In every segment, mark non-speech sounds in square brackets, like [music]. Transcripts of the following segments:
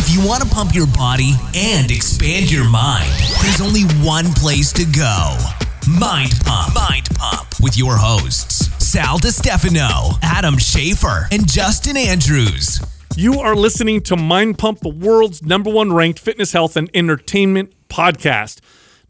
If you want to pump your body and expand your mind, there's only one place to go Mind Pump. Mind Pump with your hosts, Sal DiStefano, Adam Schafer, and Justin Andrews. You are listening to Mind Pump, the world's number one ranked fitness, health, and entertainment podcast.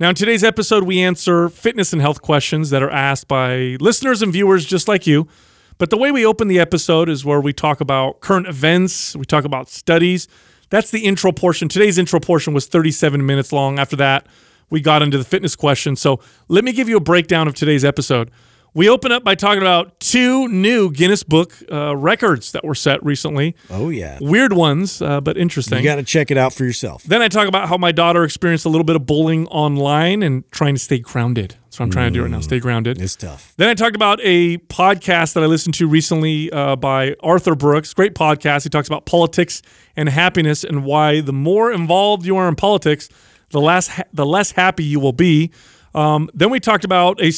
Now, in today's episode, we answer fitness and health questions that are asked by listeners and viewers just like you. But the way we open the episode is where we talk about current events, we talk about studies. That's the intro portion. Today's intro portion was 37 minutes long. After that, we got into the fitness question. So let me give you a breakdown of today's episode. We open up by talking about two new Guinness Book uh, records that were set recently. Oh yeah, Weird ones, uh, but interesting. you got to check it out for yourself. Then I talk about how my daughter experienced a little bit of bullying online and trying to stay grounded. What I'm trying to do right now, stay grounded. It's tough. Then I talked about a podcast that I listened to recently uh, by Arthur Brooks. Great podcast. He talks about politics and happiness and why the more involved you are in politics, the less ha- the less happy you will be. Um, then we talked about a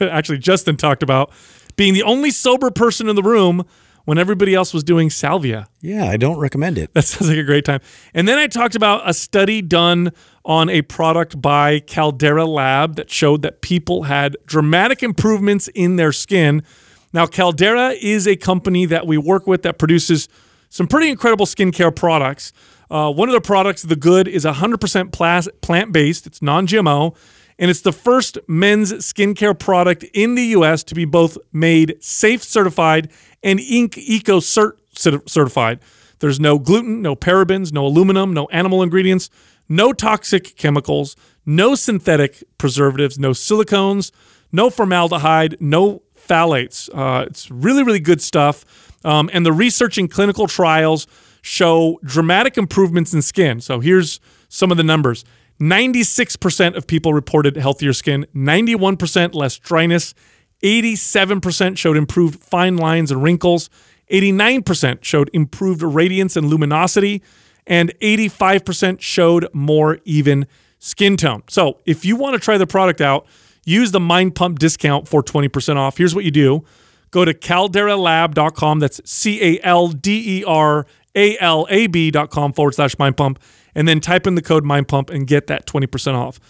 [laughs] actually Justin talked about being the only sober person in the room when everybody else was doing salvia. Yeah, I don't recommend it. That sounds like a great time. And then I talked about a study done on a product by Caldera Lab that showed that people had dramatic improvements in their skin. Now, Caldera is a company that we work with that produces some pretty incredible skincare products. Uh, one of the products, the good, is 100% plas- plant based, it's non GMO, and it's the first men's skincare product in the US to be both made safe certified and Inc. Eco cert- cert- certified. There's no gluten, no parabens, no aluminum, no animal ingredients, no toxic chemicals, no synthetic preservatives, no silicones, no formaldehyde, no phthalates. Uh, it's really, really good stuff. Um, and the research and clinical trials show dramatic improvements in skin. So here's some of the numbers 96% of people reported healthier skin, 91% less dryness, 87% showed improved fine lines and wrinkles, 89% showed improved radiance and luminosity, and 85% showed more even skin tone. So if you want to try the product out, use the Mind Pump discount for 20% off. Here's what you do go to calderalab.com. That's C A L D E R A L A B.com forward slash Mind Pump. And then type in the code Mind Pump and get that 20% off.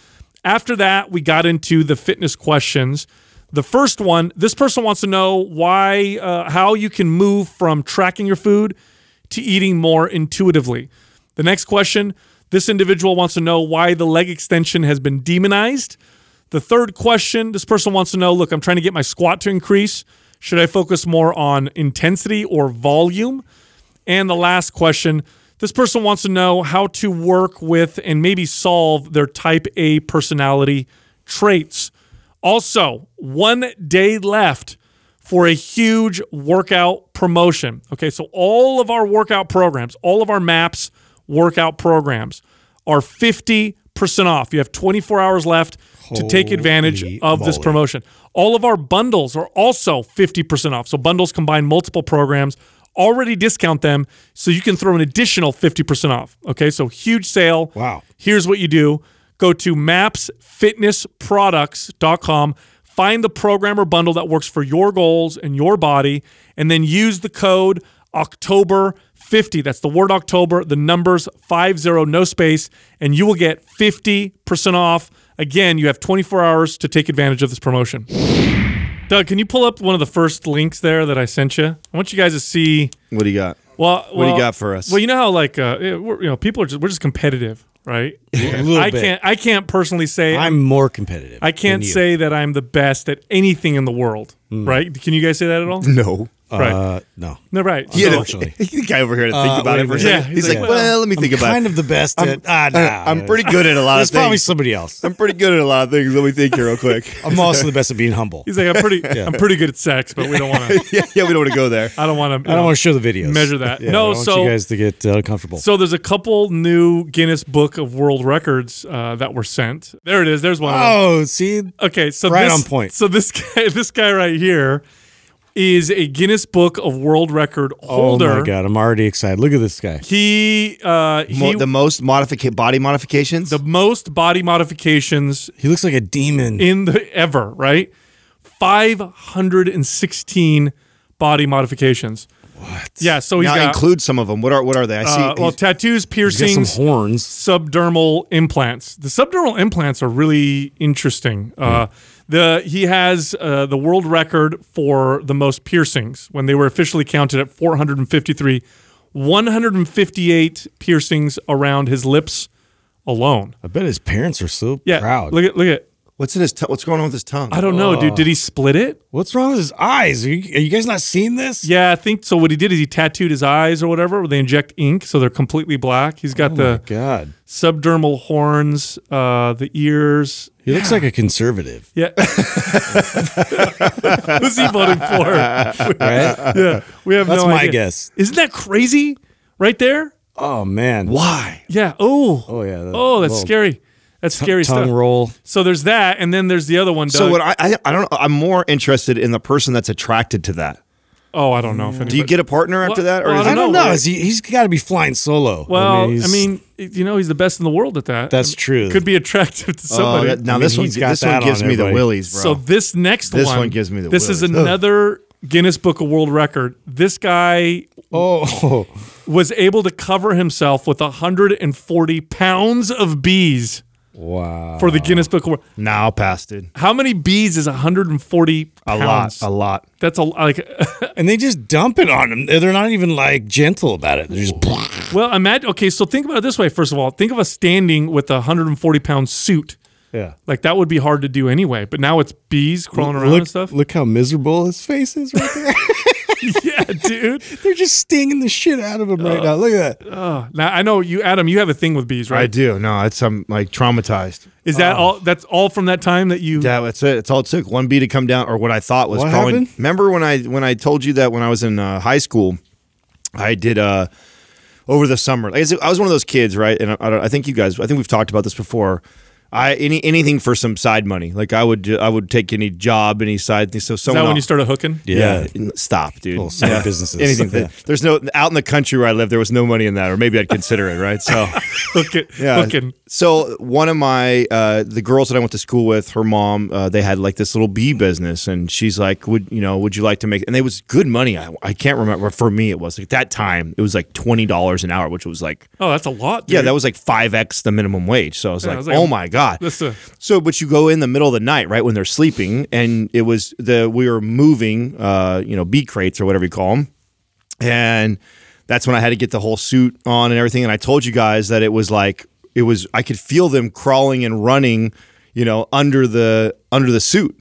After that, we got into the fitness questions. The first one, this person wants to know why, uh, how you can move from tracking your food to eating more intuitively. The next question, this individual wants to know why the leg extension has been demonized. The third question, this person wants to know look, I'm trying to get my squat to increase. Should I focus more on intensity or volume? And the last question, this person wants to know how to work with and maybe solve their type A personality traits. Also, one day left for a huge workout promotion. Okay, so all of our workout programs, all of our MAPS workout programs are 50% off. You have 24 hours left to take advantage Holy of this promotion. All of our bundles are also 50% off. So bundles combine multiple programs. Already discount them so you can throw an additional 50% off. Okay, so huge sale. Wow. Here's what you do go to mapsfitnessproducts.com, find the program or bundle that works for your goals and your body, and then use the code October 50. That's the word October, the numbers 50, no space, and you will get 50% off. Again, you have 24 hours to take advantage of this promotion. Doug, can you pull up one of the first links there that I sent you? I want you guys to see. What do you got? Well, What do you got for us? Well, you know how like uh, we're, you know people are just we're just competitive, right? [laughs] A little I bit. can't I can't personally say I'm more competitive. I can't say that I'm the best at anything in the world, right? Can you guys say that at all? No. right. Uh, no. No, right. He had a- the guy over here to think Uh, about it for a a second. Yeah, he's, he's like, like, well, let me think I'm about kind it. of the best I'm- at. Ah, uh, nah. I'm pretty good at a lot of There's probably somebody else. I'm pretty good at a lot of things. Let me think here real quick. [laughs] I'm also the best at being humble. He's like I'm pretty I'm pretty good at sex, but we don't want to. [laughs] yeah, yeah, we don't want to go there. I don't want to. I don't want to show the videos. measure that. Yeah, No, I want so- you guys to get uh, comfortable. So there's a couple new Guinness Book of World Records uh, that were sent. There it is. There's one. of oh, see, Okay, so Right this, on point. So this [laughs] guy, this guy right here, is a Guinness Book of World Record holder. oh my god, I'm already excited. Look at this guy. He uh, he Mo- the most modifica- body modifications. the most body modifications He looks like a demon. in the ever, right? 516 body modifications. Yeah, so he's now got include some of them. What are what are they? I see. uh, well tattoos, piercings, some horns. subdermal implants. The subdermal implants are really interesting. Uh, the he has uh, the world record for the most piercings when they were officially counted at 453, 158 piercings around his lips alone. I bet his parents are so Yeah, proud. look at look at. What's in his t- what's going on with his tongue? I don't know, dude. Did he split it? What's wrong with his eyes? Are you, are you guys not seeing this? Yeah, I think so. What he did is he tattooed his eyes or whatever. Where they inject ink, so they're completely black. He's got Oh the God. subdermal horns, uh, the ears. He looks like a conservative, Yeah. [laughs] Who's he voting for? right? Yeah, we have That's no my idea. guess. Isn't that crazy? Right there. Oh man. Why? Yeah. Oh. Oh yeah. the Oh, that's little scary. That's scary Tongue stuff. roll. So there's that, and then there's the other one. Doug. So what I, I I don't know. I'm more interested in the person that's attracted to that. oh, I don't know if anybody. Do you get a partner after Well- that, or well, is I I don't know. know. Is he, he's got to be flying solo. Well, I mean, he's- you know, he's the best in the world at that. That's true. Could be attractive to Oh, somebody. that- now I mean, this one he's got this one that gives on me the willies, bro. So this next This one, one gives me the This is willies. Ugh. another Guinness Book of World Record. This guy oh, [laughs] was able to cover himself with 140 pounds of bees wow. for the Guinness Book of World. now I'll pass, dude. How many bees is 140 A pounds? lot, a lot. That's a like. [laughs] And they just dump it on them. They're not even like gentle about it. They're just. well, imagine. Okay, so think about it this way. First of all, think of us standing with a 140 pound suit. Yeah. Like that would be hard to do anyway. But now it's bees crawling around Look, and stuff. look how miserable his face is right there. [laughs] [laughs] yeah, dude. They're just stinging the shit out of him right now. Look at that. Now I know you, Adam. You have a thing with bees, right? I do. No, it's I'm like traumatized. Is that all? That's all from that time that you. Yeah, that's it. It's all it took. One bee to come down, or what I thought was What crawling. happened? Remember when I when I told you that when I was in uh, high school, I did uh over the summer. Like I said, I was one of those kids, right? And I, I, don't, I think you guys, I think we've talked about this before. I any anything for some side money. Like I would I would take any job, any side. Thing. So is that when you else- started hooking? Yeah. n- stop, dude. Little side businesses. Anything. Yeah. There's no out in the country where I live. There was no money in that, or maybe I'd consider it. Right. So. [laughs] Hooking. Yeah. Hooking. So one of my uh, the girls that I went to school with, her mom, uh, they had like this little bee business, and she's like, "Would you know? Would you like to make?" And it was good money. I, I can't remember. For me, it was like that time. It was like twenty dollars an hour, which was like Oh, that's a lot. yeah, that was like five x the minimum wage. So I was Yeah, like, it was like oh my god. A, So, but you go in the middle of the night, right when they're sleeping, and it was the we were moving, uh, you know, bee crates or whatever you call them, and that's when I had to get the whole suit on and everything. And I told you guys that it was like it was I could feel them crawling and running, you know, under the under the suit.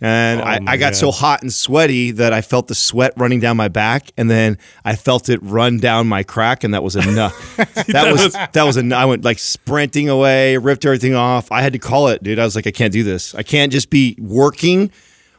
And oh I, I got so hot and sweaty that I felt the sweat running down my back, and then I felt it run down my crack, and that was enough. [laughs] that was that was enough. I went like sprinting away, ripped everything off. I had to call it, dude. I was like, I can't do this. I can't just be working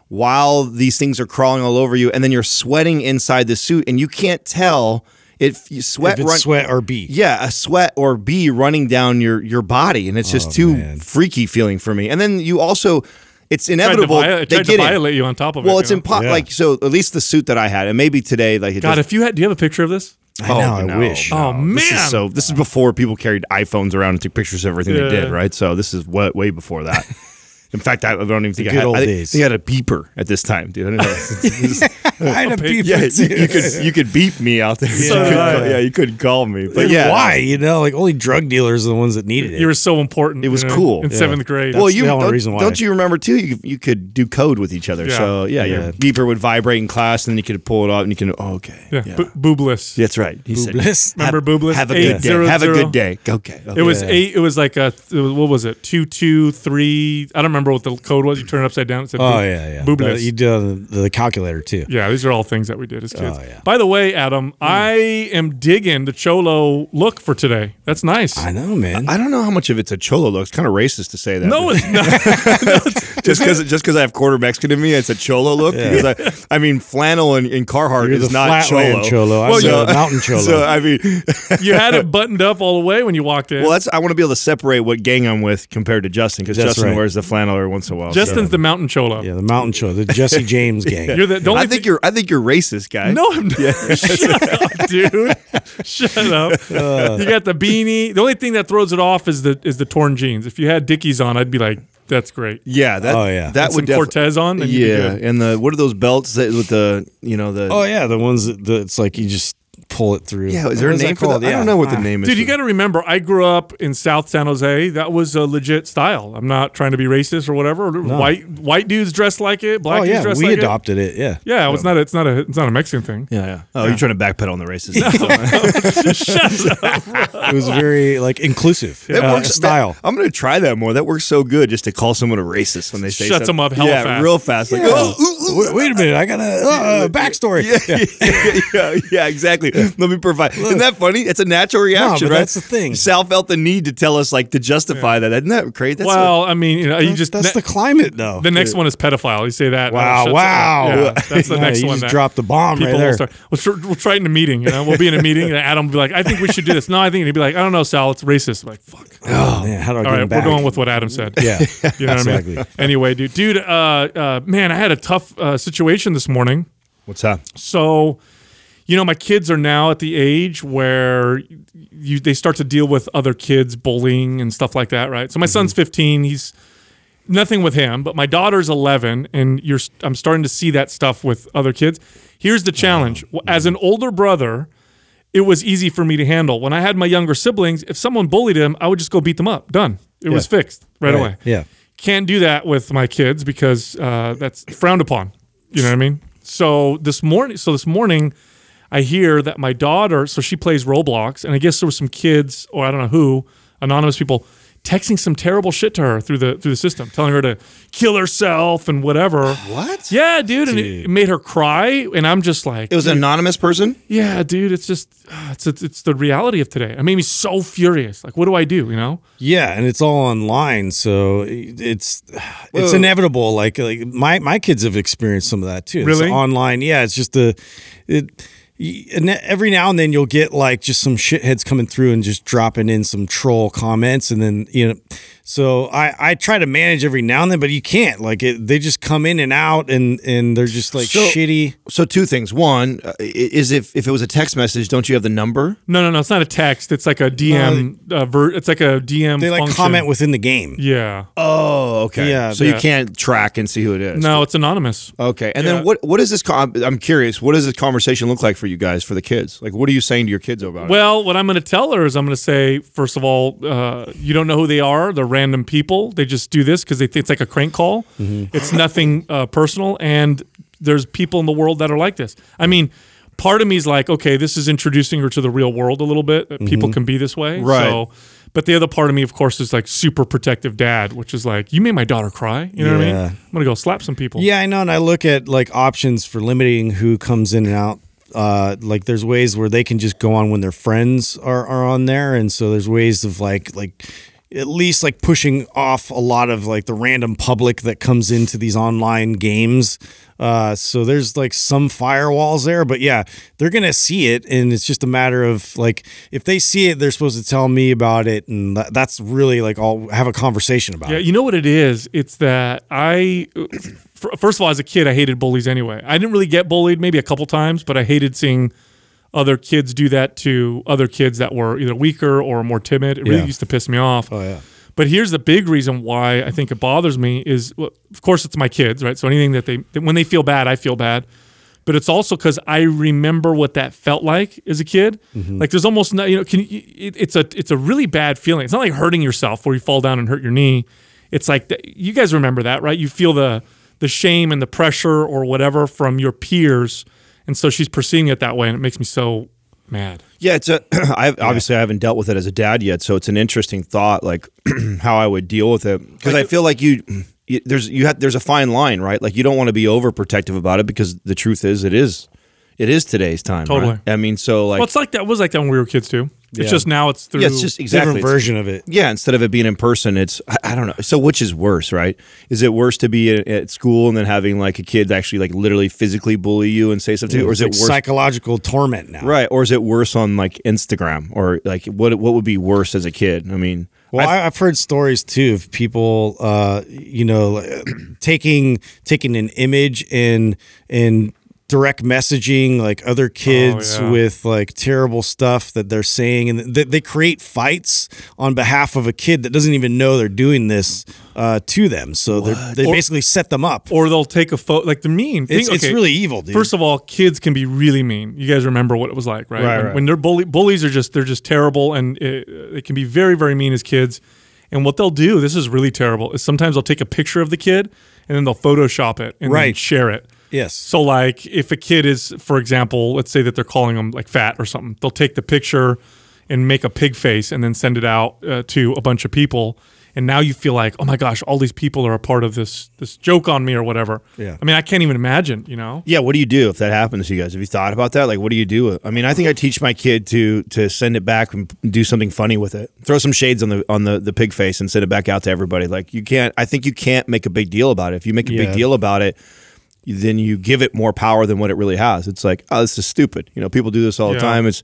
while these things are crawling all over you, and then you're sweating inside the suit, and you can't tell if you sweat If it's run- sweat or bee. yeah, a sweat or bee running down your your body, and it's just oh, too Oh, man. freaky feeling for me. And then you also, it's tried to, inevitable. vi- they tried get in. violate you on top of it. Well, it's you know? impo- Yeah. like so. At least the suit that I had, and maybe today, like it God, just- if you had, do you have a picture of this? I know. Oh, I wish. Oh man, this is so this is before people carried iPhones around and took pictures of everything Yeah. they did, right? So this is what way before that. [laughs] In fact, I I don't even think I had. old I think, days. think I had a beeper at this time, dude. I didn't know. [laughs] I had a beeper. yeah, you, you could you could beep me out there. So you did could I. call- yeah, you couldn't call me, but But yeah, why? You know, like only drug dealers are the ones that needed it. you were so important. It was you know, cool. in Yeah. seventh grade. Well, That's you the only don't, reason why. don't you remember too? You, you could do code with each other. Yeah. So yeah, your beeper would vibrate in class, and then you could pull it out, and you can. Oh, okay. yeah, Yeah. Bo- boobless. That's right. He said, Boobless. Remember have, Boobless? Have a Eight good day. zero Have a good day. Okay. It was eight. It was like a what was it? Two two three. I don't remember what the code was. You turn it upside down. It said Oh boob- yeah, yeah. Boobless. You did on the, the calculator too. Yeah, these are all things that we did as oh, kids. Oh, yeah. By the way, Adam, hmm. I am digging the cholo look for today. That's nice. I know, man. I don't know how much of it's a cholo look. It's kind of racist to say that. no, it's not. [laughs] [laughs] [laughs] just because just because I have quarter Mexican in me, it's a cholo look. Because I, I mean, flannel and, and Carhartt You're is not cholo. cholo. I'm Well, the you- mountain cholo. So I mean, you had it buttoned up all the way when you walked in. well, that's I want to be able to separate what gang I'm with compared to Justin because Justin right. wears the flannel every once in a while. so- Justin's the mountain cholo. yeah, the mountain cholo, the Jesse [laughs] James gang. You're the, the only I think thing- you're I think you're racist, guy. No, I'm not. [laughs] Shut up, dude. Shut up. Uh. you got the beanie. The only thing that throws it off is the is the torn jeans. If you had Dickies on, I'd be like, That's great. Yeah, that Oh, yeah. that Put would some defi- Cortez on, then Yeah, and the what are those belts that with the you know the Oh yeah, the ones that the, it's like you just pull it through. yeah is there a name for that? called? I don't know what the name is. Dude, you got to remember, I grew up in South San Jose. That was a legit style. I'm not trying to be racist or whatever. White white dudes dressed like it. Black Oh dudes yeah, dressed we like it. We adopted it. Yeah. it. Yeah, it's not. A, it's not a. It's not a Mexican thing. Yeah, yeah. Oh, you're trying to backpedal on the races. [laughs] Shut up. [laughs] It was very like inclusive That uh, works style. I'm gonna try that more. That works so good just to call someone a racist when they say Shuts something. them up hella yeah, fast. real fast. Like, oh, ooh, ooh. Wait, wait a minute, I got a uh, backstory. [laughs] yeah, yeah, yeah, exactly. Let me provide. Isn't that funny? It's a natural reaction, but right? that's the thing. Sal felt the need to tell us, like, to justify that. Isn't that great? That's Well, I mean, you know, you just That's ne- the climate, though. the next one is pedophile. You say that. uh, Wow, wow. Yeah, that's the [laughs] Yeah, next you one. just that dropped the bomb right people there. Will start, we'll, tr- we'll try it in a meeting. You know, we'll be in a meeting, and Adam will be like, "I think we should do this." No, I think and he'd be like, "I don't know, Sal. It's racist." I'm like, fuck. oh man, how do I get All him right, back? we're going with what Adam said. yeah. [laughs] You know what I Exactly. mean? Anyway, dude, dude, uh, uh, man, I had a tough uh, situation this morning. what's that? So, you know, my kids are now at the age where you they start to deal with other kids bullying and stuff like that, right? So my son's 15, he's nothing with him, but my daughter's 11 and you're I'm starting to see that stuff with other kids. Here's the challenge. As an older brother, it was easy for me to handle. When I had my younger siblings, if someone bullied him, I would just go beat them up. Done. It was fixed right, Right. away. Yeah. Can't do that with my kids because uh, that's frowned upon. You know what I mean? So this morning, so this morning, I hear that my daughter, so she plays Roblox, and I guess there were some kids, or I don't know who, anonymous people, texting some terrible shit to her through the through the system, telling her to kill herself and whatever. What? Yeah, dude, and it, it made her cry, and I'm just like, It was an anonymous person. yeah, dude, it's just uh, it's, it's it's the reality of today. It made me so furious. Like, what do I do? You know? Yeah, and it's all online, so it's it's Whoa. inevitable. Like like my my kids have experienced some of that too. It's Really? online? Yeah, it's just the it. Every now and then you'll get like just some shitheads coming through and just dropping in some troll comments, and then you know. So I I try to manage every now and then, but you can't. Like it, they just come in and out, and and they're just like So- shitty. So two things. One uh, is if if it was a text message, don't you have the number? No, no, no. It's not a text. It's like a DM. uh, ver- it's like a DM. They like function. comment within the game. Yeah. Oh, okay. Yeah, So yeah. you can't track and see who it is. No, it's anonymous. Okay. And Yeah. then what what is this? Con- I'm curious. What does this conversation look like for you guys for the kids? Like, what are you saying to your kids about it? Well, what I'm going to tell her is I'm going to say, first of all, uh, you don't know who they are. They're random people. They just do this because they think it's like a crank call. It's nothing uh, personal. And there's people in the world that are like this. I mean, part of me is like, okay, this is introducing her to the real world a little bit. That people can be this way. Right. So, but the other part of me, of course, is like super protective dad, which is like, you made my daughter cry. You know what I mean? I'm going to go slap some people. Yeah, I know, and I look at like options for limiting who comes in and out. Uh, like there's ways where they can just go on when their friends are, are on there, and so there's ways of like like at least like pushing off a lot of like the random public that comes into these online games. Uh, so there's like some firewalls there, but yeah, they're gonna see it, and it's just a matter of like if they see it, they're supposed to tell me about it, and that, that's really like I'll have a conversation about Yeah, it. you know what it is? It's that I, f- first of all, as a kid, I hated bullies anyway. I didn't really get bullied, maybe a couple times, but I hated seeing other kids do that to other kids that were either weaker or more timid. It really Yeah. used to piss me off. Oh yeah. But here's the big reason why I think it bothers me is, well, of course, it's my kids, right? So anything that they, when they feel bad, I feel bad. But it's also because I remember what that felt like as a kid. Mm-hmm. Like there's almost no, you know, can you, it, it's a it's a really bad feeling. It's not like hurting yourself where you fall down and hurt your knee. It's like the, you guys remember that, right? You feel the the shame and the pressure or whatever from your peers, and so she's perceiving it that way, and it makes me so mad. Yeah, it's a. [clears throat] I obviously I haven't dealt with it as a dad yet, so it's an interesting thought, like [clears throat] how I would deal with it, because I feel like you, you there's you have there's a fine line, right? Like you don't want to be overprotective about it because the truth is it is, it is today's time. Totally. right? I mean, so like Well, it's like that it was like that when we were kids too. It's Yeah. just now it's through. yeah, it's just exactly Different it's- version of it. Yeah, instead of it being in person, it's I, I don't know. So which is worse, right? Is it worse to be at, at school and then having like a kid actually like literally physically bully you and say something, to you, or is it It's worse? psychological torment now? Right, or is it worse on like Instagram, or like what? What would be worse as a kid? I mean, Well, I, I've heard stories too of people, uh, you know, [clears throat] taking taking an image and and direct messaging like other kids yeah. with like terrible stuff that they're saying and they, they create fights on behalf of a kid that doesn't even know they're doing this uh, to them so they Or- basically set them up Or they'll take a photo, like the mean. it's, thing- it's okay, really evil dude First of all, kids can be really mean. You guys remember what it was like, right? Right, when, right. when they're bully, bullies are just they're just terrible, and it, they can be very very mean as kids. And what they'll do, this is really terrible, is sometimes they'll take a picture of the kid and then they'll Photoshop it and then Right. share it. Yes So like if a kid is, for example, let's say that they're calling them like fat or something, they'll take the picture and make a pig face and then send it out uh, to a bunch of people. And now you feel like, oh my gosh, all these people are a part of this this joke on me or whatever. Yeah. I mean, I can't even imagine, you know. Yeah, what do you do if that happens to you guys? Have you thought about that? Like, what do you do? I mean, I think I teach my kid to to send it back and do something funny with it. Throw some shades on the on the the pig face and send it back out to everybody. Like, you can't. I think you can't make a big deal about it. If you make a Yeah. big deal about it, then you give it more power than what it really has. It's like, oh, this is stupid. You know, people do this all Yeah. the time. It's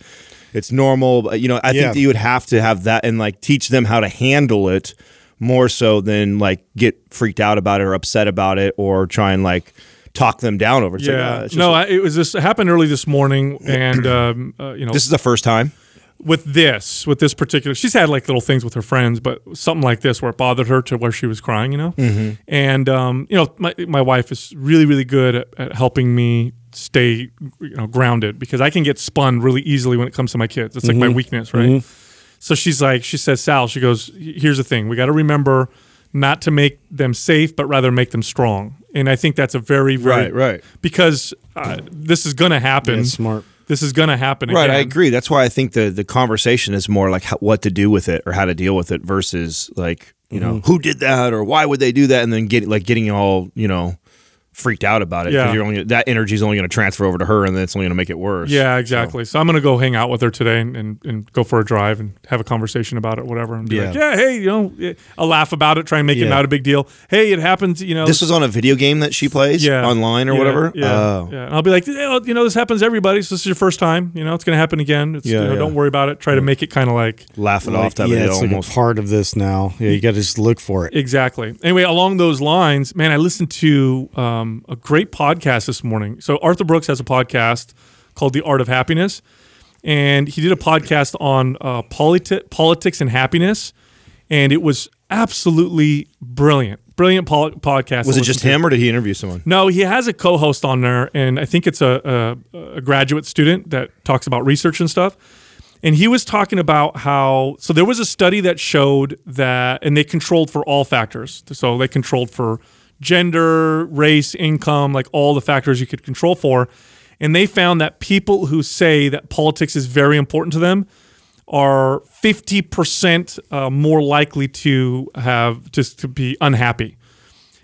it's normal. But, You know, I Yeah. think that you would have to have that and like teach them how to handle it more so than like get freaked out about it or upset about it or try and like talk them down over. it. It's like, yeah. uh, it's no, like- I, it was this happened early this morning, [clears throat] and um, uh, you know, this is the first time. With this, with this particular, she's had like little things with her friends, but something like this where it bothered her to where she was crying, you know. Mm-hmm. And um, you know, my my wife is really really good at, at helping me stay you know grounded because I can get spun really easily when it comes to my kids. It's like Mm-hmm. my weakness, right? So she's like, she says, Sal, she goes, here's the thing, we got to remember not to make them safe, but rather make them strong. And I think that's a very, very Right, right. because uh, this is going to happen. Yeah, smart. This is going to happen. Right, I agree. That's why I think the the conversation is more like how, what to do with it or how to deal with it versus like you know Mm-hmm. who did that or why would they do that and then get like getting all you know freaked out about it. 'cause Yeah. you're only that energy is only going to transfer over to her and then it's only going to make it worse. Yeah, exactly. So, I'm going to go hang out with her today and, and, and go for a drive and have a conversation about it, whatever. And be like, Yeah. yeah, hey, you know, yeah," I'll laugh about it, try and make it Yeah. not a big deal. Hey, it happens, you know. This was on a video game that she plays yeah, online or yeah, whatever. Yeah, Oh. yeah. And I'll be like, you know, this happens to everybody. So this is your first time. You know, it's going to happen again. It's, Yeah, you know, yeah. Don't worry about it. Try to make it kind of like Laugh it Like, off type yeah of deal it's like almost. a part of this now yeah you got to just look for it Exactly. Anyway, along those lines, man, I listened to um, a great podcast this morning. So Arthur Brooks has a podcast called The Art of Happiness, and he did a podcast on uh, politi- politics and happiness, and it was absolutely brilliant. Brilliant pol- podcast. was it just to. him or did he interview someone? No, he has a co-host on there, and I think it's a, a, a graduate student that talks about research and stuff. And he was talking about how so there was a study that showed that, and they controlled for all factors. So they controlled for gender, race, income, like all the factors you could control for. And they found that people who say that politics is very important to them are 50% uh, more likely to have just to be unhappy.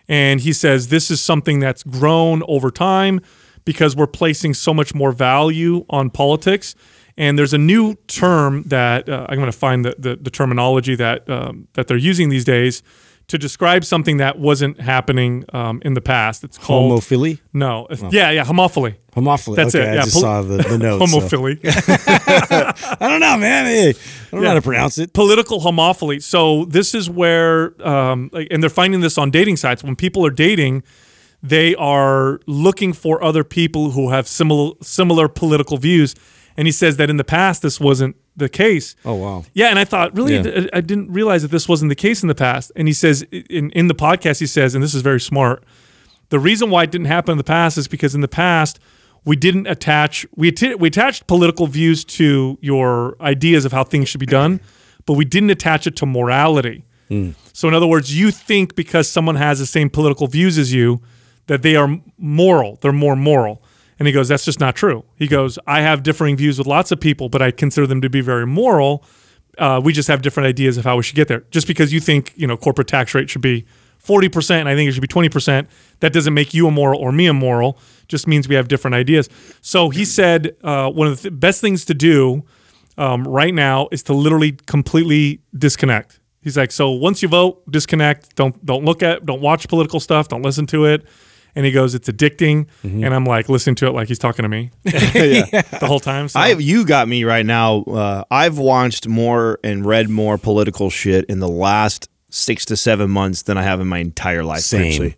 And he says this is something that's grown over time because we're placing so much more value on politics. And there's a new term that uh, I'm going to find the, the, the terminology that um, that they're using these days to describe something that wasn't happening um, in the past. It's called homophily no, yeah, yeah, homophily. homophily That's okay, it. i just pol- saw the, the [laughs] notes so. Homophily. [laughs] [laughs] i don't know man i don't know how to pronounce it political homophily. So this is where, um, and they're finding this on dating sites. When people are dating, they are looking for other people who have similar similar political views. And he says that in the past this wasn't the case. oh wow Yeah, and I thought really, Yeah. I didn't realize that this wasn't the case in the past. And he says in in the podcast, he says, and this is very smart. The reason why it didn't happen in the past is because in the past we didn't attach we atti- we attached political views to your ideas of how things should be done, but we didn't attach it to morality. Hmm. So in other words, you think because someone has the same political views as you that they are moral, they're more moral. And he goes, that's just not true. He goes, I have differing views with lots of people, but I consider them to be very moral. Uh, we just have different ideas of how we should get there. Just because you think, you know, corporate tax rate should be 40% and I think it should be 20%, that doesn't make you immoral or me immoral. Just means we have different ideas. So he said uh, one of the th- best things to do um, right now is to literally completely disconnect. He's like, so once you vote, disconnect. Don't don't look at, don't watch political stuff. Don't listen to it. And he goes, it's addicting. And I'm like listening to it like he's talking to me [laughs] [laughs] the whole time. So. I you got me right now. Uh, I've watched more and read more political shit in the last six to seven months than I have in my entire life. Same. Actually,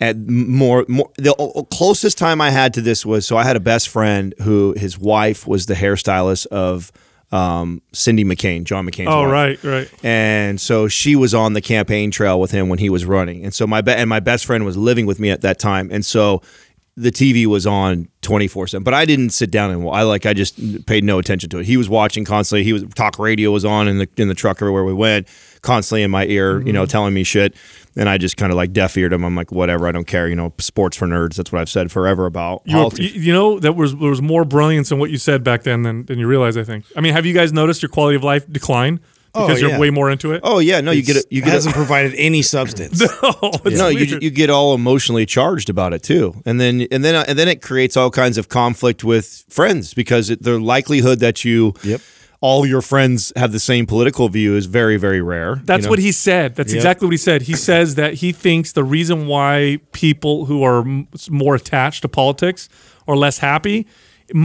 at more more the closest time I had to this was so I had a best friend who his wife was the hairstylist of um, Cindy McCain, John McCain's Oh, wife. right, right. And so she was on the campaign trail with him when he was running. And so my be- and my best friend was living with me at that time. And so the TV was on 24/7. But I didn't sit down and I like I just paid no attention to it. He was watching constantly. He was talk radio was on in the in the truck everywhere we went, constantly in my ear, you know, telling me shit. And I just kind of like deaf eared him. I'm like, whatever, I don't care. You know, sports for nerds. That's what I've said forever about You, were, you you know, that was there was more brilliance in what you said back then than, than you realize. I think. I mean, have you guys noticed your quality of life decline oh, because Oh, you're yeah. way more into it? oh yeah, no, you get it. You get hasn't it. provided any substance. [laughs] Oh, it's no, weird. you, you get all emotionally charged about it too, and then and then and then it creates all kinds of conflict with friends because it, the likelihood that you Yep. All your friends have the same political view is very very rare. That's you know? what he said. That's Yep. exactly what he said. He says that he thinks the reason why people who are m- more attached to politics are less happy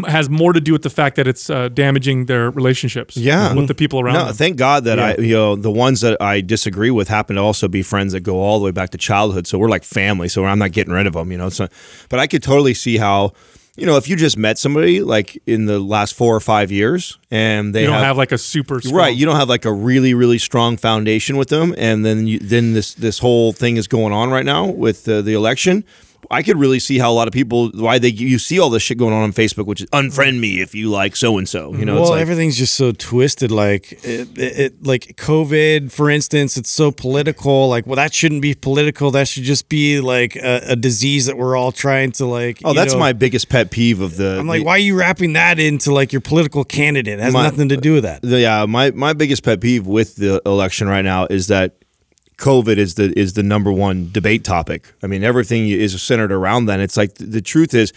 has more to do with the fact that it's uh, damaging their relationships Yeah. with the people around No, them. thank God that I, you know, the ones that I disagree with happen to also be friends that go all the way back to childhood. So we're like family. So I'm not getting rid of them, you know. So, but I could totally see how, you know, if you just met somebody like in the last four or five years and they you don't have, like a super strong, right, you don't have like a really really strong foundation with them, and then you, then this this whole thing is going on right now with uh, the election. I could really see how a lot of people why they you see all this shit going on on Facebook, which is unfriend me if you like so and so. You know, well, it's like, everything's just so twisted. Like it, it, like COVID, for instance, it's so political. Like, well, that shouldn't be political. That should just be like a, a disease that we're all trying to like. Oh, that's know- my biggest pet peeve of the. I'm like, the- why are you wrapping that into like your political candidate? It has My- nothing to do with that. the- yeah, my my biggest pet peeve with the election right now is that COVID is the is the number one debate topic. I mean, everything is centered around that. It's like the truth is,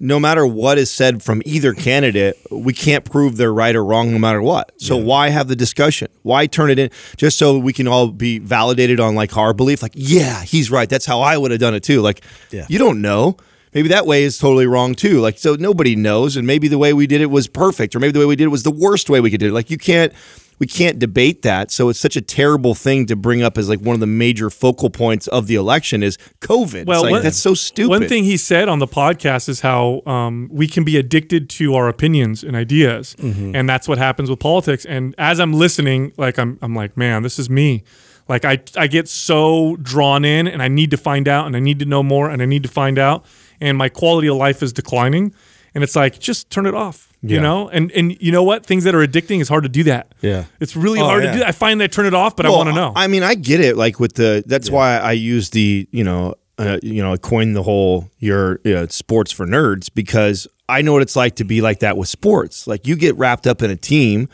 no matter what is said from either candidate, we can't prove they're right or wrong no matter what. So why have the discussion? Why turn it in just so we can all be validated on like our belief? Like, yeah, he's right. That's how I would have done it too. Like, Yeah. you don't know. Maybe that way is totally wrong too. Like, so nobody knows, and maybe the way we did it was perfect, or maybe the way we did it was the worst way we could do it. Like, you can't, we can't debate that. So it's such a terrible thing to bring up as like one of the major focal points of the election is COVID. Well, like, one- that's so stupid. One thing he said on the podcast is how um, we can be addicted to our opinions and ideas, Mm-hmm. and that's what happens with politics. And as I'm listening, like I'm, I'm like, man, this is me. Like I, I get so drawn in, and I need to find out, and I need to know more, and I need to find out, and my quality of life is declining. And it's like, just turn it off, you know. And and you know what? Things that are addicting is hard to do that. Yeah. it's really Oh, hard yeah. to do. I find that I turn it off, but I want to know. I mean, I get it. Like with the, that's why I use the, you know, uh, you know, I coined the whole your you know, sports for nerds because I know what it's like to be like that with sports. Like you get wrapped up in a team.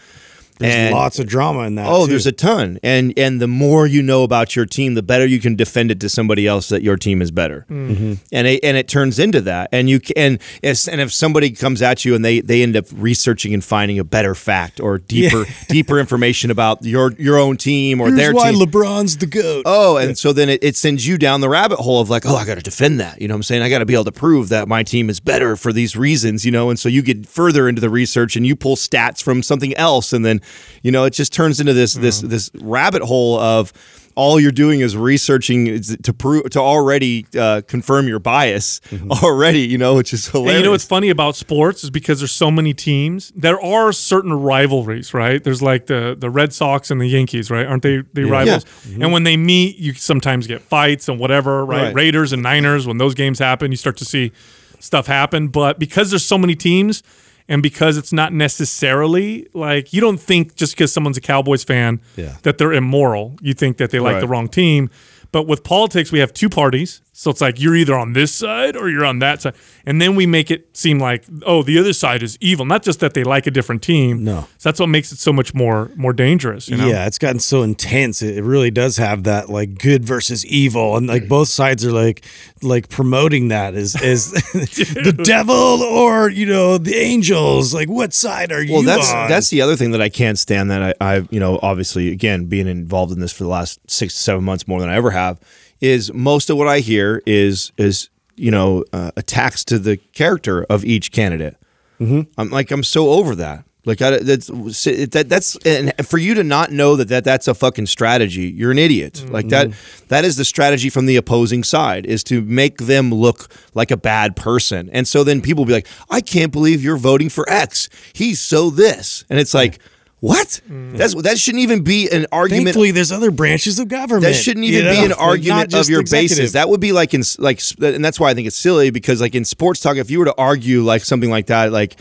There's and, lots of drama in that. Oh, too. there's a ton, and and the more you know about your team, the better you can defend it to somebody else that your team is better, Mm-hmm. and it, and it turns into that. And you can, and it's- and if somebody comes at you and they they end up researching and finding a better fact or [laughs] deeper deeper information about your your own team or Here's their why team. LeBron's the goat. Oh, and so then it, it sends you down the rabbit hole of like, oh, I got to defend that. You know what I'm saying? I got to be able to prove that my team is better for these reasons, you know? And so you get further into the research and you pull stats from something else. And then, you know, it just turns into this, this, this rabbit hole of all you're doing is researching to prove, to already uh, confirm your bias already, you know, which is hilarious. And you know what's funny about sports is because there's so many teams. There are certain rivalries, right? There's like the the Red Sox and the Yankees, right? Aren't they they rivals? And when they meet, you sometimes get fights and whatever, right? Right. Raiders and Niners. When those games happen, you start to see stuff happen. But because there's so many teams. And because it's not necessarily like you don't think just because someone's a Cowboys fan Yeah. that they're immoral. You think that they like Right. the wrong team. But with politics, we have two parties. So it's like you're either on this side or you're on that side. And then we make it seem like, oh, the other side is evil. Not just that they like a different team. No. So that's what makes it so much more more dangerous. You know? Yeah, it's gotten so intense. It it really does have that like good versus evil, and like mm-hmm. both sides are like like promoting that as as [laughs] [laughs] the devil or you know the angels. Like, what side are you Well, that's on? that's the other thing that I can't stand. That I, I, you know, obviously, again, being involved in this for the last six to seven months more than I ever have, is most of what I hear is is you know uh, attacks to the character of each candidate. Mm-hmm. I'm like I'm so over that. Like I, that's that that's and for you to not know that, that that's a fucking strategy, you're an idiot. Like that that is the strategy from the opposing side is to make them look like a bad person. And so then people will be like, "I can't believe you're voting for X. He's so this." And it's like, "What? Mm. That's that shouldn't even be an argument Thankfully, there's other branches of government. that shouldn't you even be know? an Like, argument of your executive. basis. That would be like in like, and that's why I think it's silly because like in sports talk, if you were to argue like something like that, like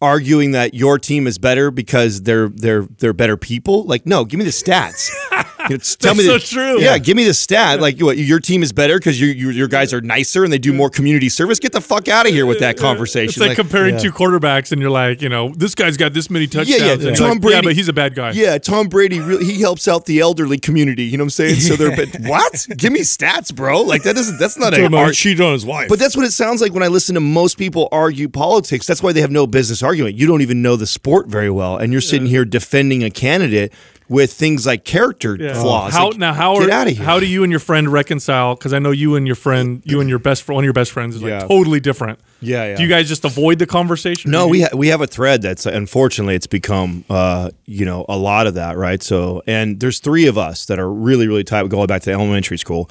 arguing that your team is better because they're they're they're better people, like no, give me the stats. [laughs] [laughs] You know, tell me That's the, so true. Yeah, give me the stat. Like what, your team is better because you, you your guys are nicer and they do more community service. Get the fuck out of here with that conversation. It's like, Like, comparing yeah. two quarterbacks, and you're like, you know, this guy's got this many touchdowns. yeah. and Tom like, Brady- Yeah, but he's a bad guy. Yeah, Tom Brady really he helps out the elderly community. You know what I'm saying? So they're [laughs] but what? Give me stats, bro. Like that doesn't that's not Talking a about art. on his wife. But that's what it sounds like when I listen to most people argue politics. That's why they have no business arguing. You don't even know the sport very well, and you're sitting here defending a candidate with things like character Yeah. flaws. How Like, now? How get are, out of here? How do you and your friend reconcile? Because I know you and your friend, you and your best friend, one of your best friends is like Yeah. totally different. Yeah, yeah. Do you guys just avoid the conversation? No, we ha- we have a thread that's unfortunately it's become uh, you know a lot of that right. So and there's three of us that are really really tight. We go back to elementary school,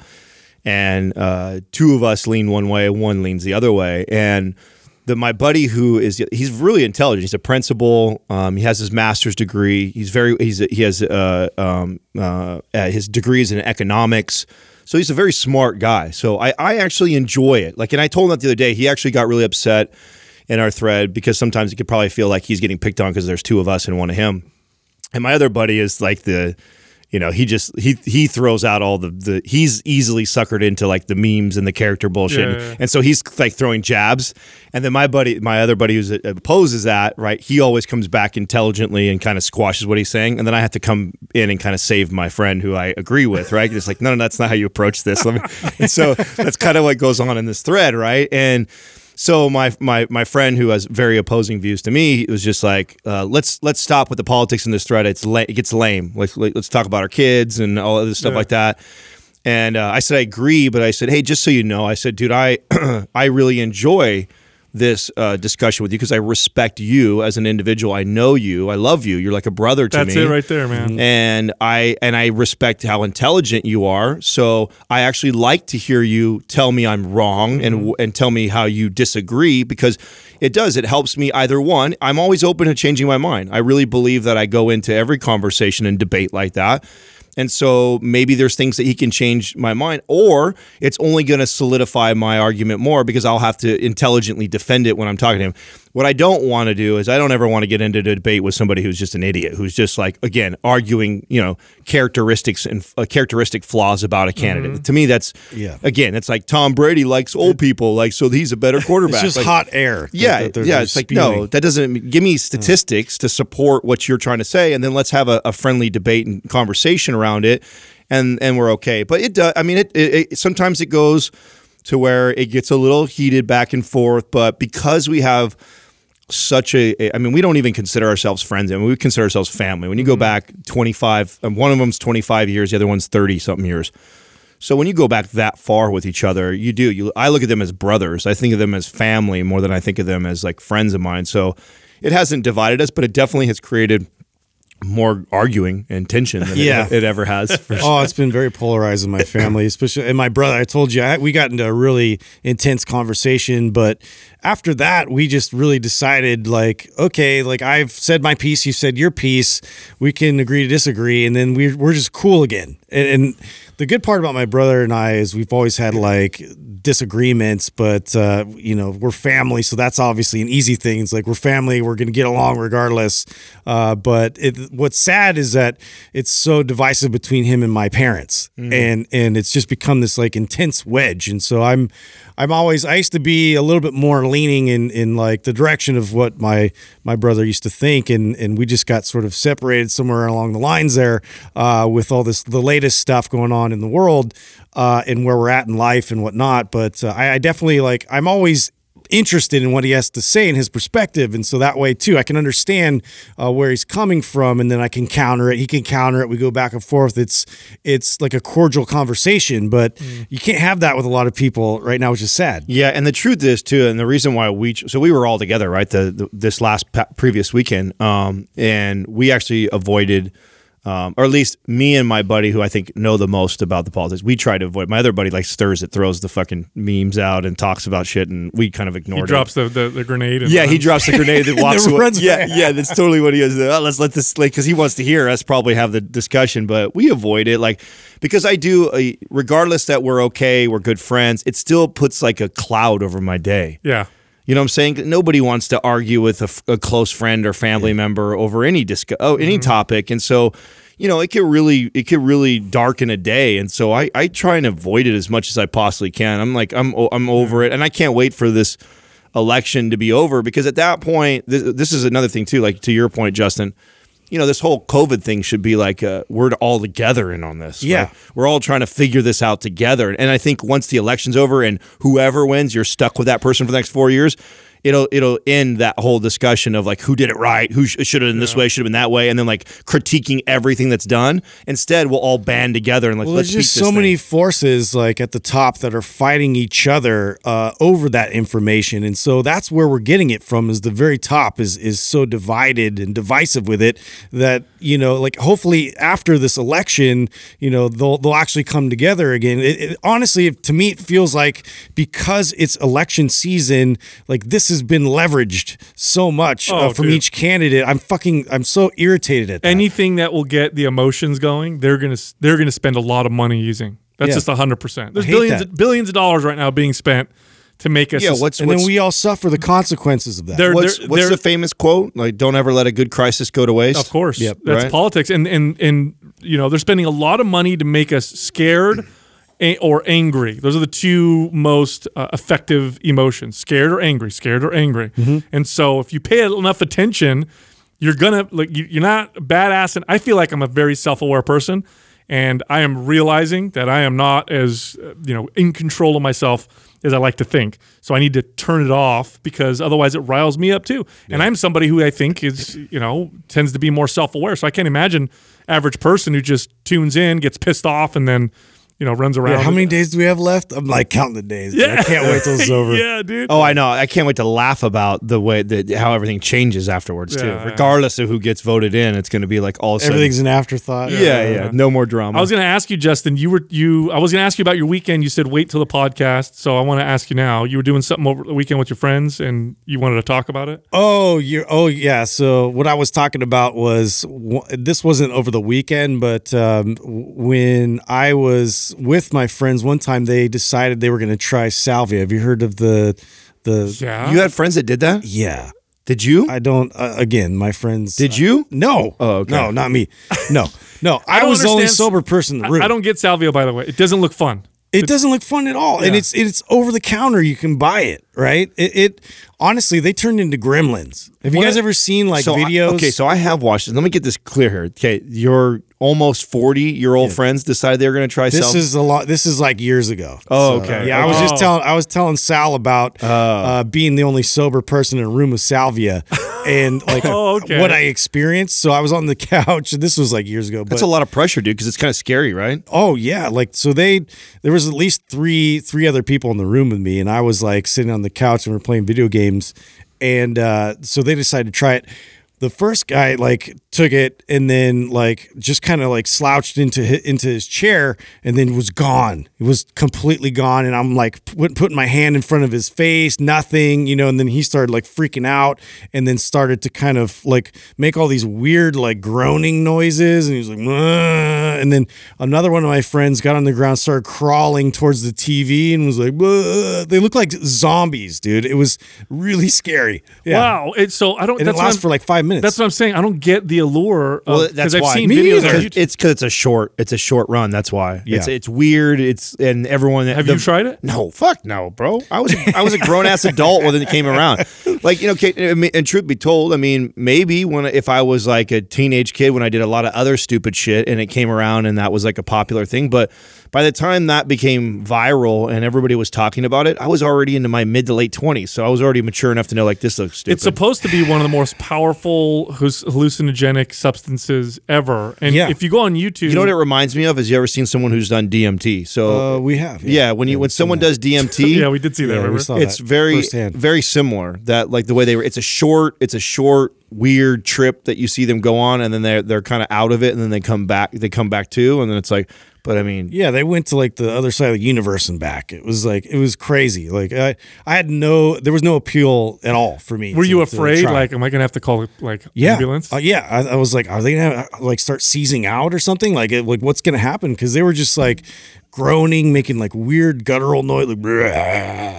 and uh, two of us lean one way, one leans the other way, and. The, my buddy who is he's really intelligent. He's a principal. Um, he has his master's degree. He's very he's he has uh, um, uh, his degrees in economics. So he's a very smart guy. So I, I actually enjoy it. Like, and I told him that the other day. He actually got really upset in our thread because sometimes he could probably feel like he's getting picked on because there's two of us and one of him. And my other buddy is like the, you know, he just he he throws out all the the he's easily suckered into like the memes and the character bullshit, Yeah, yeah, yeah. and so he's like throwing jabs. And then my buddy, my other buddy who uh, opposes that, right? He always comes back intelligently and kind of squashes what he's saying, and then I have to come in and kind of save my friend who I agree with, right? It's like, no, no, that's not how you approach this. Let me, [laughs] and so that's kind of what goes on in this thread, right? And so my my my friend who has very opposing views to me was just like, uh, let's let's stop with the politics in this thread. It's la- it gets lame. Like let- let's talk about our kids and all other stuff Yeah. like that. And uh, I said I agree, but I said, hey, just so you know, I said, dude, I [clears throat] I really enjoy this uh, discussion with you because I respect you as an individual. I know you. I love you. You're like a brother to That's me That's it right there, man. and I and I respect how intelligent you are. So I actually like to hear you tell me I'm wrong and and tell me how you disagree because it does. It helps me either one. I'm always open to changing my mind. I really believe that I go into every conversation and debate like that. And so maybe there's things that he can change my mind, or it's only going to solidify my argument more because I'll have to intelligently defend it when I'm talking to him. What I don't want to do is I don't ever want to get into a debate with somebody who's just an idiot, who's just like again arguing, you know, characteristics and uh, characteristic flaws about a candidate. To me, that's Yeah. Again, it's like Tom Brady likes old people, like so he's a better [laughs] quarterback. it's just Like, hot air. yeah, that they're- yeah. It's like no, that doesn't give me statistics to support what you're trying to say, and then let's have a, a friendly debate and conversation around it, and and we're okay. But it does. I mean, it, it, it sometimes it goes to where it gets a little heated back and forth, but because we have such a, a- I mean, we don't even consider ourselves friends. I mean, we consider ourselves family. When you go back 25, um, one of them's 25 years, the other one's 30 something years. So when you go back that far with each other, you do. You, I look at them as brothers. I think of them as family more than I think of them as like friends of mine. So it hasn't divided us, but it definitely has created more arguing and tension than Yeah. it, it ever has. For sure. [laughs] Oh, it's been very polarized in my family, especially and my brother. I told you I, we got into a really intense conversation, but after that, we just really decided like, okay, like I've said my piece, you said your piece, we can agree to disagree, and then we're we're just cool again. And, and the good part about my brother and I is we've always had like disagreements, but uh, you know we're family, so that's obviously an easy thing. It's like we're family, we're gonna get along regardless. Uh, but it, what's sad is that it's so divisive between him and my parents, and and it's just become this like intense wedge. And so I'm I'm always I used to be a little bit more leaning in in like the direction of what my my brother used to think, and and we just got sort of separated somewhere along the lines there uh, with all this the latest stuff going on in the world uh, and where we're at in life and whatnot. But uh, I, I definitely like I'm always interested in what he has to say and his perspective, and so that way too, I can understand uh, where he's coming from, and then I can counter it. He can counter it. We go back and forth. It's it's like a cordial conversation, but Mm. you can't have that with a lot of people right now, which is sad. Yeah, and the truth is too, and the reason why we so we were all together right the, the this last pa- previous weekend, um, and we actually avoided, um, or at least me and my buddy who I think know the most about the politics, we try to avoid. My other buddy like stirs it, throws the fucking memes out, and talks about shit, and we kind of ignore. He drops the, the, the grenade. And Yeah, he drops the grenade [laughs] and walks away. runs Yeah, yeah, that's totally what he is. Oh, let's let this like because he wants to hear us probably have the discussion, but we avoid it like because I do. Uh, regardless that we're okay, we're good friends. It still puts like a cloud over my day. Yeah. You know what I'm saying? Nobody wants to argue with a, f- a close friend or family member over any disc- oh, any mm-hmm. topic, and so you know it could really it could really darken a day. And so I, I try and avoid it as much as I possibly can. I'm like I'm I'm over mm-hmm. it, and I can't wait for this election to be over because at that point, this, this is another thing too. Like to your point, Justin. You know, this whole COVID thing should be like uh, we're all together in on this. Yeah. right? we're all trying to figure this out together. And I think once the election's over and whoever wins, you're stuck with that person for the next four years. It'll it'll end that whole discussion of like who did it right, who sh- should have been this way, should have been that way, and then like critiquing everything that's done. Instead, we'll all band together and like Well, let's there's just so many forces like at the top that are fighting each other uh, over that information, and so that's where we're getting it from. Is the very top is is so divided and divisive with it that you know, like hopefully after this election, you know, they'll they'll actually come together again. It, it, honestly, to me, it feels like because it's election season, like this has been leveraged so much uh, Oh, from dude. each candidate. I'm fucking, I'm so irritated at that. Anything that will get the emotions going, they're gonna they're gonna spend a lot of money using. That's Yeah. just hundred percent. There's billions that. of, billions of dollars right now being spent to make us. Yeah, a- what's and what's, then we all suffer the consequences of that. They're- what's, they're- what's they're- the famous quote? Like, don't ever let a good crisis go to waste. Of course, Yep. that's Right. politics, and and and you know they're spending a lot of money to make us scared a- or angry. Those are the two most uh, effective emotions: scared or angry. Scared or angry. Mm-hmm. And so, if you pay enough attention, you're gonna like you- you're not badass. And I feel like I'm a very self-aware person, and I am realizing that I am not as uh, you know in control of myself as I like to think. So I need to turn it off because otherwise it riles me up too. And I'm somebody who I think is you know tends to be more self-aware. So I can't imagine average person who just tunes in, gets pissed off, and then you know runs around. Yeah, how many days do we have left? I'm like counting the days. dude. Yeah. I can't wait till it's [laughs] over. yeah, dude. Oh, I know. I can't wait to laugh about the way that how everything changes afterwards too. Yeah, yeah. Regardless of who gets voted in, it's going to be like all of a sudden. Everything's an afterthought. yeah, yeah, No more drama. I was going to ask you, Justin. You were you. I was going to ask you about your weekend. You said wait till the podcast. So I want to ask you now. You were doing something over the weekend with your friends, and you wanted to talk about it. Oh, you're. Oh, yeah. So what I was talking about was this wasn't over the weekend, but um, when I was with my friends one time, they decided they were going to try salvia. Have you heard of the the? Yeah. you had friends that did that? Yeah. Did you? I don't. Uh, again, my friends. did you? No. Oh, okay. No, not me. No, no. [laughs] I, don't was the only sober person in the I- room. I don't get salvia, by the way. It doesn't look fun. It doesn't look fun at all, and it's it's over the counter. You can buy it, right? It, it honestly, they turned into gremlins. Have you What? guys ever seen like So I- videos? okay, so I have watched this. Let me get this clear here. Okay, your almost forty year old friends decided they were going to try. this self- is a lot. This is like years ago. Oh, So, okay. yeah, I was Oh. just telling I was telling Sal about uh, being the only sober person in a room with salvia, [laughs] and like Oh, okay. what I experienced. So I was on the [laughs] couch, and this was like years ago. that's a lot of pressure, dude. Because it's kind of scary, right? Oh yeah, like so they there was at least three three other people in the room with me, and I was like sitting on the couch and we are playing video games, and uh, so they decided to try it. The first guy like took it and then like just kind of like slouched into hi- into his chair and then was gone. It was completely gone, and I'm like put, putting my hand in front of his face, nothing, you know. And then he started like freaking out, and then started to kind of like make all these weird like groaning noises, and he was like, "Mwah." and then another one of my friends got on the ground, started crawling towards the TV, and was like, "Mwah." they look like zombies, dude. It was really scary. Yeah. Wow. It, so I don't. And it that's what lasts for like five minutes. That's what I'm saying. I don't get the allure. Well, Because that's I've why. seen Me videos on either. YouTube. It's because it's a short. It's a short run. That's why. It's Yeah. it's weird. It's and everyone. Have the- you tried it? No, fuck no, bro. I was a, I was a grown ass adult when it came around. [laughs] Like you know, Kate, and truth be told, I mean, maybe when if I was like a teenage kid when I did a lot of other stupid shit and it came around and that was like a popular thing, but by the time that became viral and everybody was talking about it, I was already into my mid to late twenties, so I was already mature enough to know like this looks stupid. It's supposed to be one of the most powerful hallucinogenic substances ever. And Yeah. if you go on YouTube, you know what it reminds me of? Has you ever seen someone who's done DMT? So Uh, we have. yeah, when you when someone does DMT, [laughs] yeah, we did see that. Yeah, we remember? saw it's that very firsthand. very similar that like the way they were it's a short it's a short weird trip that you see them go on and then they're they're kind of out of it and then they come back they come back too and then it's like but i mean Yeah, they went to like the other side of the universe and back. It was like it was crazy. Like I, I had no, there was no appeal at all for me. Were to- you afraid? Like, am I gonna have to call like yeah, ambulance? Uh, yeah. I, I was like, are they gonna like start seizing out or something? Like, it, like what's gonna happen? Because they were just like groaning, making like weird guttural noise. Like, like [laughs]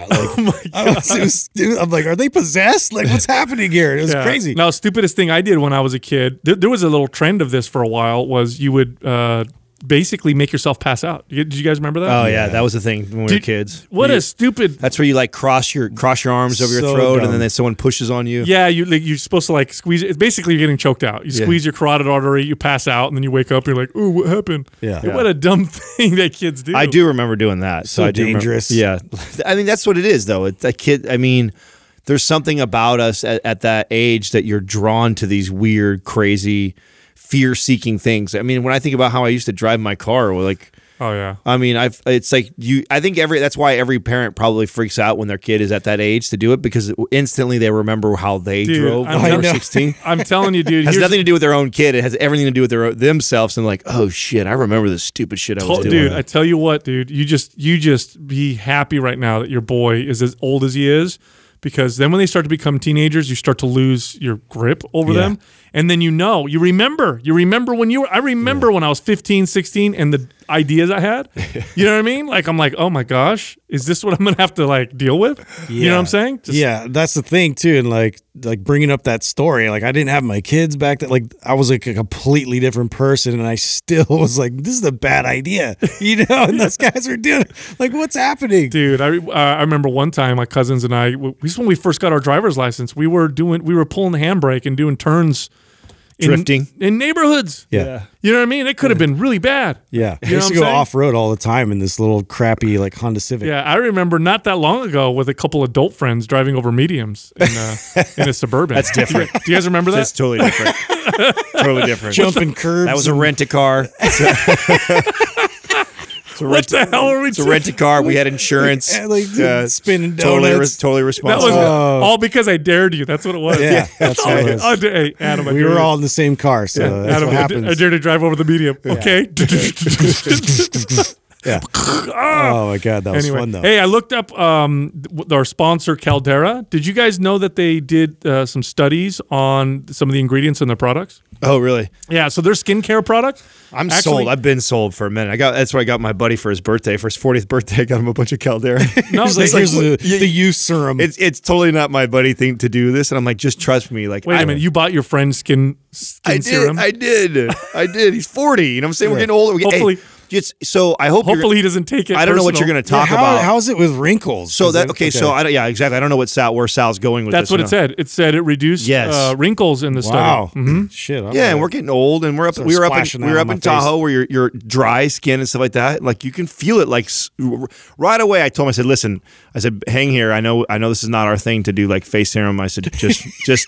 oh my I was, was- I'm like, are they possessed? Like, what's happening here? It was Yeah. crazy. Now, stupidest thing I did when I was a kid, there, there was a little trend of this for a while. Was you would uh, basically make yourself pass out. Did you guys remember that? oh yeah, that was the thing when we were kids What You- a stupid. that's where you like cross your cross your arms over your So throat and dumb. then someone pushes on you Yeah, you like, you're supposed to like squeeze. It's basically you're getting choked out. You Yeah. squeeze your carotid artery, you pass out, and then you wake up. You're like, "Ooh, what happened?" Yeah. What a dumb [laughs] thing that kids do. I do remember doing that. So, So I remember- dangerous. yeah, [laughs] I mean that's what it is though. It's a kid. I mean, there's something about us at, at that age that you're drawn to these weird, crazy, fear-seeking things. I mean, when I think about how I used to drive my car, like. Oh yeah. I mean, I've it's like you. I think every that's why every parent probably freaks out when their kid is at that age to do it because instantly they remember how they Dude, drove I'm when they were sixteen. [laughs] I'm telling you, dude. it has nothing to do with their own kid. It has everything to do with their themselves and like, oh shit, I remember the stupid shit I was Oh, doing. dude, I tell you what, dude, you just you just be happy right now that your boy is as old as he is, because then when they start to become teenagers, you start to lose your grip over Yeah. them, and then you know, you remember, you remember when you were. I remember when I was 15, 16, and the ideas I had. [laughs] You know what I mean? Like I'm like, oh my gosh, is this what I'm gonna have to like deal with? You know what I'm saying? Just- yeah, that's the thing too, and like like bringing up that story. Like I didn't have my kids back then. Like I was like a completely different person, and I still [laughs] was like, this is a bad idea, [laughs] you know. And those guys were doing like, what's happening? Dude, I uh, I remember one time my cousins and I. This is when we first got our driver's license. We were doing we were pulling the handbrake and doing turns, Drifting. in neighborhoods. Yeah. You know what I mean? It could have been really bad. Yeah, You know used to go off road all the time in this little crappy like Honda Civic. Yeah, I remember not that long ago with a couple adult friends driving over mediums in, uh, in a [laughs] suburban. That's different. Do you guys remember that? That's totally different. [laughs] totally different. jumping curbs. That was a and- rent a car. [laughs] what the hell are we? It's a rent a car. We had insurance. Yeah, like, Uh, spinning totally, donuts. totally that responsible. was Oh. all because I dared you. That's what it was. Yeah, that's [laughs] all it was. Oh, hey, Adam, we were all in the same car, so that's Adam, what I, d- happens. I dare to drive over the medium. Okay. [laughs] [laughs] yeah. oh my god, that was anyway, fun though. hey, I looked up um, our sponsor Caldera. Did you guys know that they did uh, some studies on some of the ingredients in their products? oh, really? Yeah, so their skincare product. I'm Actually- sold. I've been sold for a minute. I got that's where I got my buddy for his birthday. For his 40th birthday, I got him a bunch of Caldera. [laughs] No, [laughs] they- like, here's the, the youth serum. it's it's totally not my buddy thing to do this, and I'm like, just trust me. Like, wait I, a minute. You bought your friend's skin skin I did. I did. I did. He's 40. You know what I'm saying? We're getting older. We get- hey, Hopefully- just so I hope. Hopefully, he doesn't take it. I don't know what you're going to Yeah, talk how, about. How is it with wrinkles? so that it- okay, So I don't, yeah, exactly. I don't know what Sal where Sal's going with That's this. what no. it said. It said it reduced Yes. uh, wrinkles in the wow, study. Mhm. shit. I'm Yeah, and gonna- we're getting old, and we're up. Start We were up. In, we that were up in Tahoe, where you're, you're dry skin and stuff like that. Like you can feel it. Like right away, I told him. I said, "Listen," I said, "Hang here. I know. I know this is not our thing to do like face serum." I said, "Just, [laughs] just."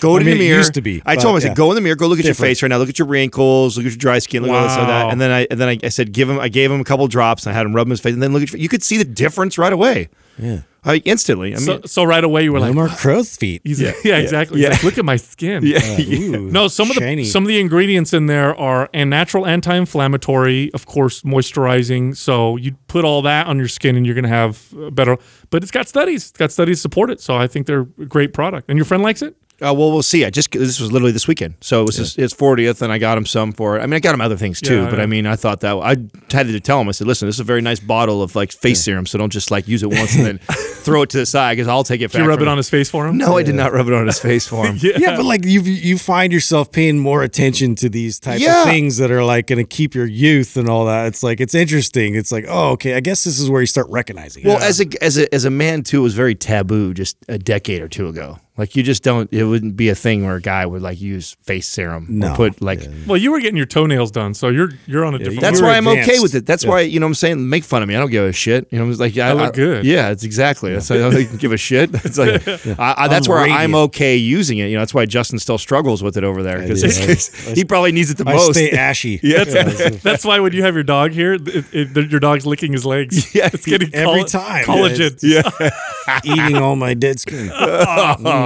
Go I to mean, the it mirror. used to be, I told him. I said, yeah. "Go in the mirror. Go look at your face right now. Look at your wrinkles. Look at your dry skin. Look at all this and that." And then I, and then I, I said, "Give him." I gave him a couple drops. And I had him rub his face, and then look at. Your, you could see the difference right away. Yeah. Like instantly. I mean, So, so right away you were No like, more crow's feet. he's, yeah, exactly. He's yeah. like, look at my skin. [laughs] Ooh, No, some of the some of the ingredients in there are a natural anti-inflammatory, of course, moisturizing. So you put all that on your skin, and you're going to have uh, better. But it's got studies. It's got studies to support it. So I think they're a great product. And your friend likes it. Uh, well, we'll see. I just this was literally this weekend, so it was his, his 40th, and I got him some for. it. I mean, I got him other things too, Yeah, but yeah. I mean, I thought that I had to tell him. I said, "Listen, this is a very nice bottle of like face serum, so don't just like use it once and then [laughs] throw it to the side because I'll take it." Did you rub from it on his face for him? No, I did not rub it on his face for [laughs] him. Yeah. Yeah, but like you you find yourself paying more attention to these type Yeah. of things that are like going to keep your youth and all that. It's like it's interesting. It's like oh okay, I guess this is where you start recognizing. it. Well, as a as a as a man too, it was very taboo just a decade or two ago. Like you just don't. It wouldn't be a thing where a guy would like use face serum No. or put like. Well, you were getting your toenails done, so you're you're on a different. That's You were why I'm okay with it. That's why you know what I'm saying. Make fun of me. I don't give a shit. You know, it's like I, look good. Yeah, it's exactly. That's why I don't give a shit. [laughs] It's like [laughs] I, I, that's where I'm okay using it. You know, that's why Justin still struggles with it over there because [laughs] he probably needs it the I most. stay ashy. Yeah. That's why when you have your dog here, it, it, your dog's licking his legs. Yeah, it's getting every colla- time. collagen. Yeah, eating all my dead skin. Mm.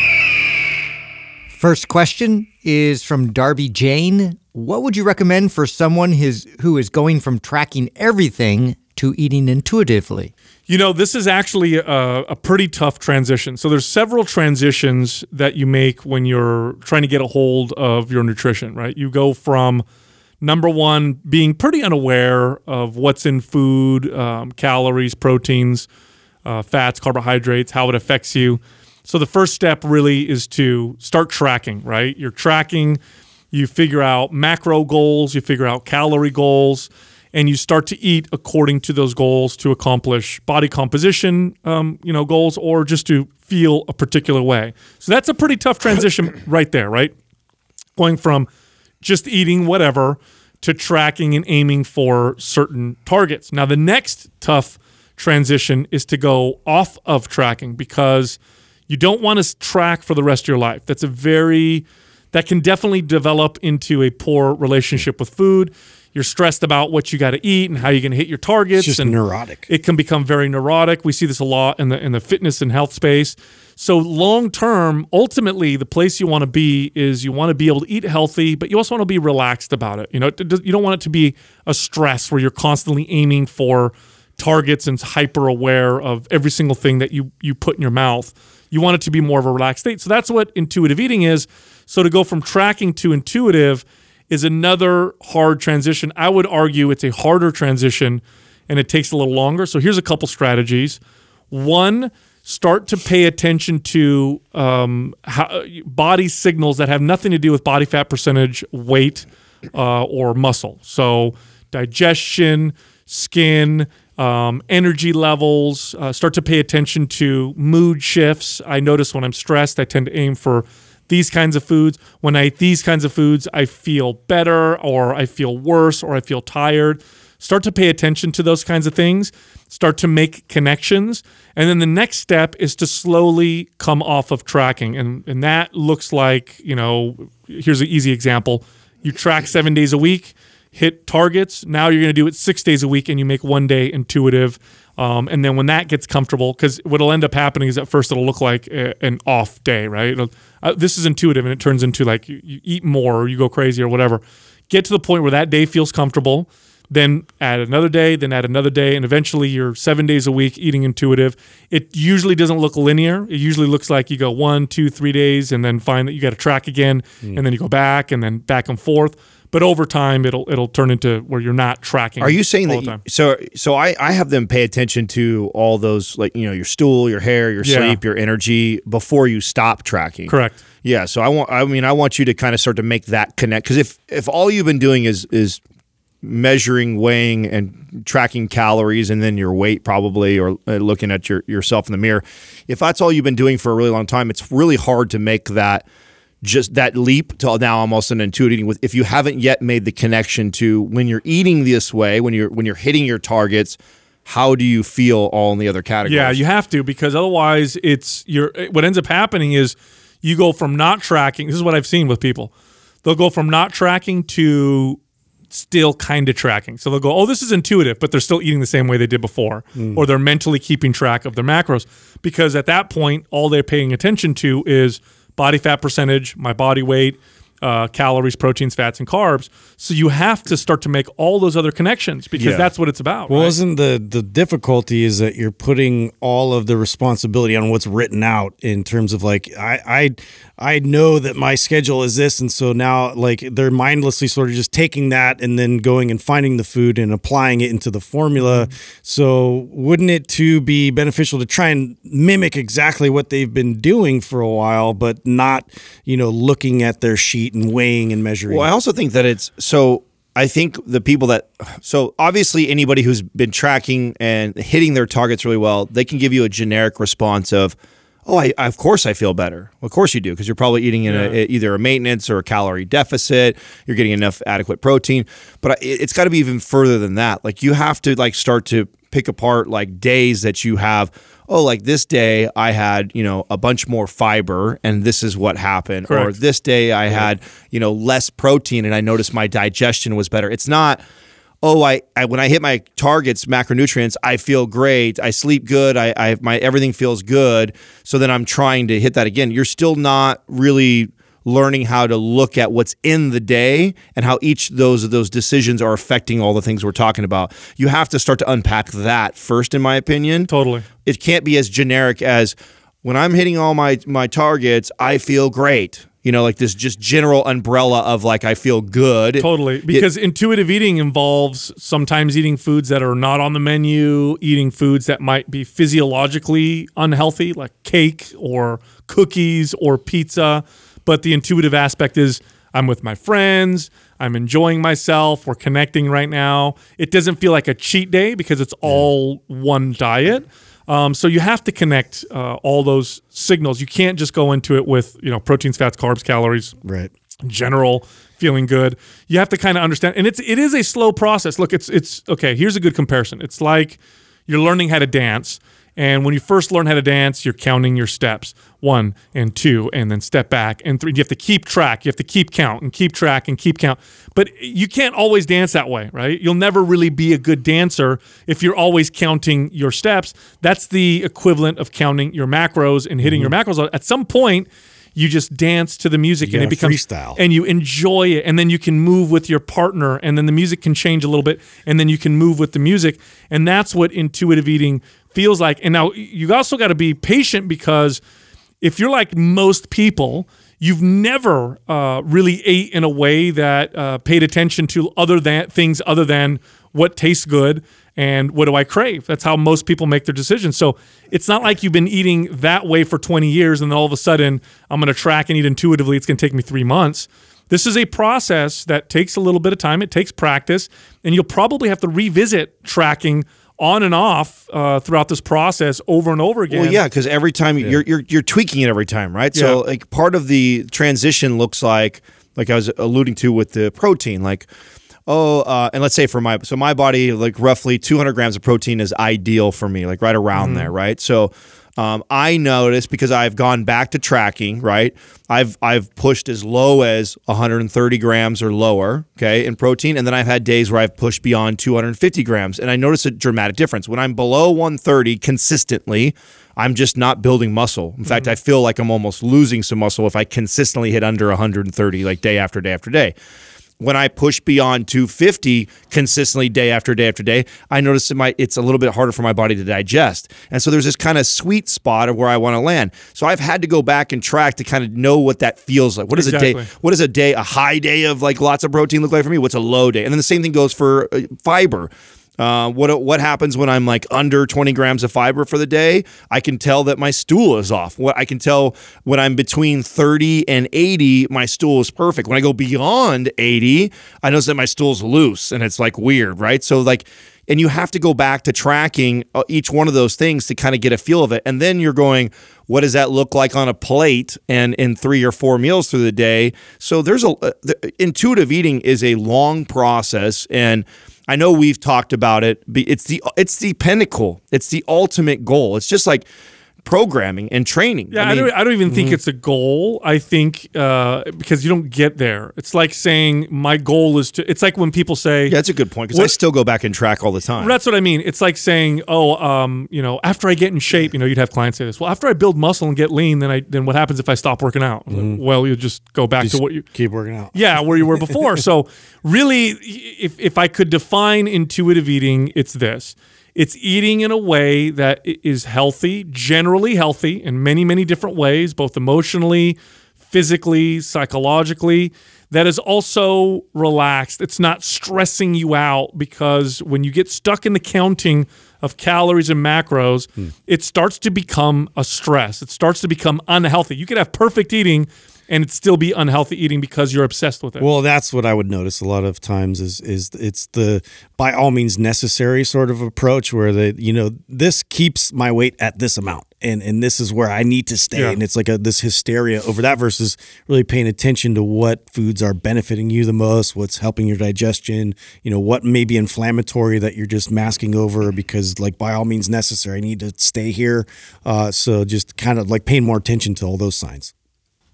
First question is from Darby Jane. What would you recommend for someone his, who is going from tracking everything to eating intuitively? You know, this is actually a, a pretty tough transition. So there's several transitions that you make when you're trying to get a hold of your nutrition, right? You go from number one, being pretty unaware of what's in food, um, calories, proteins, uh, fats, carbohydrates, how it affects you. So the first step really is to start tracking, right? You're tracking, you figure out macro goals, you figure out calorie goals, and you start to eat according to those goals to accomplish body composition, um, you know, goals, or just to feel a particular way. So that's a pretty tough transition [coughs] right there, right? Going from just eating whatever to tracking and aiming for certain targets. Now, the next tough transition is to go off of tracking because you don't want to track for the rest of your life. That's a very, that can definitely develop into a poor relationship with food. You're stressed about what you got to eat and how you're going to hit your targets. It's just and neurotic. It can become very neurotic. We see this a lot in the in the fitness and health space. So long term, ultimately, the place you want to be is you want to be able to eat healthy, but you also want to be relaxed about it. You know, you don't want it to be a stress where you're constantly aiming for targets and hyper aware of every single thing that you you put in your mouth. You want it to be more of a relaxed state. So that's what intuitive eating is. So to go from tracking to intuitive is another hard transition. I would argue it's a harder transition and it takes a little longer. So here's a couple strategies. One, start to pay attention to um, how, body signals that have nothing to do with body fat percentage, weight, uh, or muscle. So digestion, skin, um, energy levels. Uh, start to pay attention to mood shifts. I notice when I'm stressed, I tend to aim for these kinds of foods. When I eat these kinds of foods, I feel better, or I feel worse, or I feel tired. Start to pay attention to those kinds of things. Start to make connections. And then the next step is to slowly come off of tracking. And, and that looks like, you know, here's an easy example. You track seven days a week, hit targets. Now you're going to do it six days a week and you make one day intuitive. Um, and then when that gets comfortable, because what'll end up happening is at first it'll look like a, an off day, right? Uh, this is intuitive and it turns into like you, you eat more or you go crazy or whatever. Get to the point where that day feels comfortable then add another day, then add another day, and eventually you're seven days a week eating intuitive. It usually doesn't look linear. It usually looks like you go one, two, three days, and then find that you got to track again, and then you go back, and then back and forth. But over time, it'll it'll turn into where you're not tracking. Are you saying all that? the You, time. so so I I have them pay attention to all those like you know your stool, your hair, your Yeah. sleep, your energy before you stop tracking. Correct. Yeah. So I want. I mean, I want you to kind of start to make that connect because if if all you've been doing is is measuring, weighing, and tracking calories, and then your weight probably, or uh, looking at your yourself in the mirror, if that's all you've been doing for a really long time, it's really hard to make that just that leap to now almost an intuitive eating with if you haven't yet made the connection to when you're eating this way when you're when you're hitting your targets how do you feel all in the other categories Yeah, you have to because otherwise, it's your. What ends up happening is you go from not tracking. This is what I've seen with people. They'll go from not tracking to still kind of tracking. So they'll go, "Oh, this is intuitive," but they're still eating the same way they did before, mm. or they're mentally keeping track of their macros because at that point, all they're paying attention to is body fat percentage, my body weight, uh, calories, proteins, fats, and carbs. So you have to start to make all those other connections because Yeah. that's what it's about. Well, right? isn't the the difficulty is that you're putting all of the responsibility on what's written out in terms of like I I I know that my schedule is this, and so now like they're mindlessly sort of just taking that and then going and finding the food and applying it into the formula. So wouldn't it too be beneficial to try and mimic exactly what they've been doing for a while, but not you know looking at their sheet and weighing and measuring? Well, I also think that it's so. I think the people that so obviously anybody who's been tracking and hitting their targets really well, they can give you a generic response of, "Oh, I, of course I feel better. Of course you do because you're probably eating in a, either a maintenance or a calorie deficit. You're getting enough adequate protein, but it, it's got to be even further than that. Like you have to like start to pick apart like days that you have oh like this day i had you know a bunch more fiber and this is what happened or this day I had, you know, less protein and I noticed my digestion was better. It's not, oh, I, I when I hit my targets, macronutrients, I feel great. I sleep good. I, I my everything feels good. So then I'm trying to hit that again. You're still not really learning how to look at what's in the day and how each of those of those decisions are affecting all the things we're talking about. You have to start to unpack that first, in my opinion totally. it can't be as generic as when I'm hitting all my my targets, I feel great. You know, like this just general umbrella of like I feel good. Totally. Because intuitive eating involves sometimes eating foods that are not on the menu, eating foods that might be physiologically unhealthy, like cake or cookies or pizza. But the intuitive aspect is I'm with my friends, I'm enjoying myself, we're connecting right now. It doesn't feel like a cheat day because it's all one diet. Um, so you have to connect uh, all those signals. You can't just go into it with you know proteins, fats, carbs, calories, right. general feeling good. You have to kind of understand, and it's it is a slow process. Look, it's it's okay. Here's a good comparison. It's like you're learning how to dance, and when you first learn how to dance, you're counting your steps one and two, and then step back and three. You have to keep track. You have to keep count and keep track and keep count. But you can't always dance that way, right? You'll never really be a good dancer if you're always counting your steps. That's the equivalent of counting your macros and hitting your mm-hmm. macros. At some point. You just dance to the music, and it becomes freestyle. and you enjoy it and then you can move with your partner and then the music can change a little bit and then you can move with the music and that's what intuitive eating feels like and now you also got to be patient because if you're like most people you've never uh, really ate in a way that uh, paid attention to other than things other than what tastes good and what do I crave? That's how most people make their decisions. So it's not like you've been eating that way for 20 years and then all of a sudden I'm going to track and eat intuitively. It's going to take me three months. This is a process that takes a little bit of time. It takes practice, and you'll probably have to revisit tracking on and off uh, throughout this process over and over again. Well, yeah, because every time you you're, you're you're tweaking it every time, right? So like part of the transition looks like like I was alluding to with the protein, like oh, uh, and let's say for my so my body like roughly 200 grams of protein is ideal for me, like right around Mm-hmm. there, right? So. Um, I noticed because I've gone back to tracking, right? I've I've pushed as low as 130 grams or lower, okay, in protein, and then I've had days where I've pushed beyond 250 grams, and I notice a dramatic difference. When I'm below 130 consistently, I'm just not building muscle. In fact, I feel like I'm almost losing some muscle if I consistently hit under 130, like day after day after day. When I push beyond 250 consistently day after day after day, I notice that my it's a little bit harder for my body to digest. And so there's this kind of sweet spot of where I want to land. So I've had to go back and track to kind of know what that feels like. What is a day? What is a day? A high day of like lots of protein look like for me? What's a low day? And then the same thing goes for uh, fiber. Uh, what what happens when I'm like under 20 grams of fiber for the day? I can tell that my stool is off. What I can tell when I'm between 30 and 80, my stool is perfect. When I go beyond 80, I notice that my stool's loose and it's like weird, right? So like, and you have to go back to tracking uh, each one of those things to kind of get a feel of it, and then you're going, what does that look like on a plate and in three or four meals through the day? So there's a uh, the, intuitive eating is a long process and. I know we've talked about it. It's the it's the pinnacle. It's the ultimate goal. It's just like programming and training. Yeah, I, mean, don't, I don't even mm-hmm. think it's a goal. I think uh, because you don't get there. It's like saying my goal is to. It's like when people say, yeah, that's a good point because I still go back and track all the time. That's what I mean. It's like saying, "Oh, um, you know, after I get in shape, you know, you'd have clients say this. Well, after I build muscle and get lean, then I then what happens if I stop working out? Well, you just go back to what you keep working out. yeah, where you were [laughs] before. so really, if if I could define intuitive eating, it's this: it's eating in a way that is healthy, generally healthy in many many different ways, both emotionally, physically, psychologically. That is also relaxed. It's not stressing you out because when you get stuck in the counting of calories and macros, hmm. it starts to become a stress. It starts to become unhealthy. You could have perfect eating and it still be unhealthy eating because you're obsessed with it. Well, that's what I would notice a lot of times is is it's the by all means necessary sort of approach where the you know this keeps my weight at this amount and and this is where I need to stay Yeah. and it's like a this hysteria over that versus really paying attention to what foods are benefiting you the most, what's helping your digestion, you know what may be inflammatory that you're just masking over because like by all means necessary, I need to stay here. Uh, so just kind of like paying more attention to all those signs.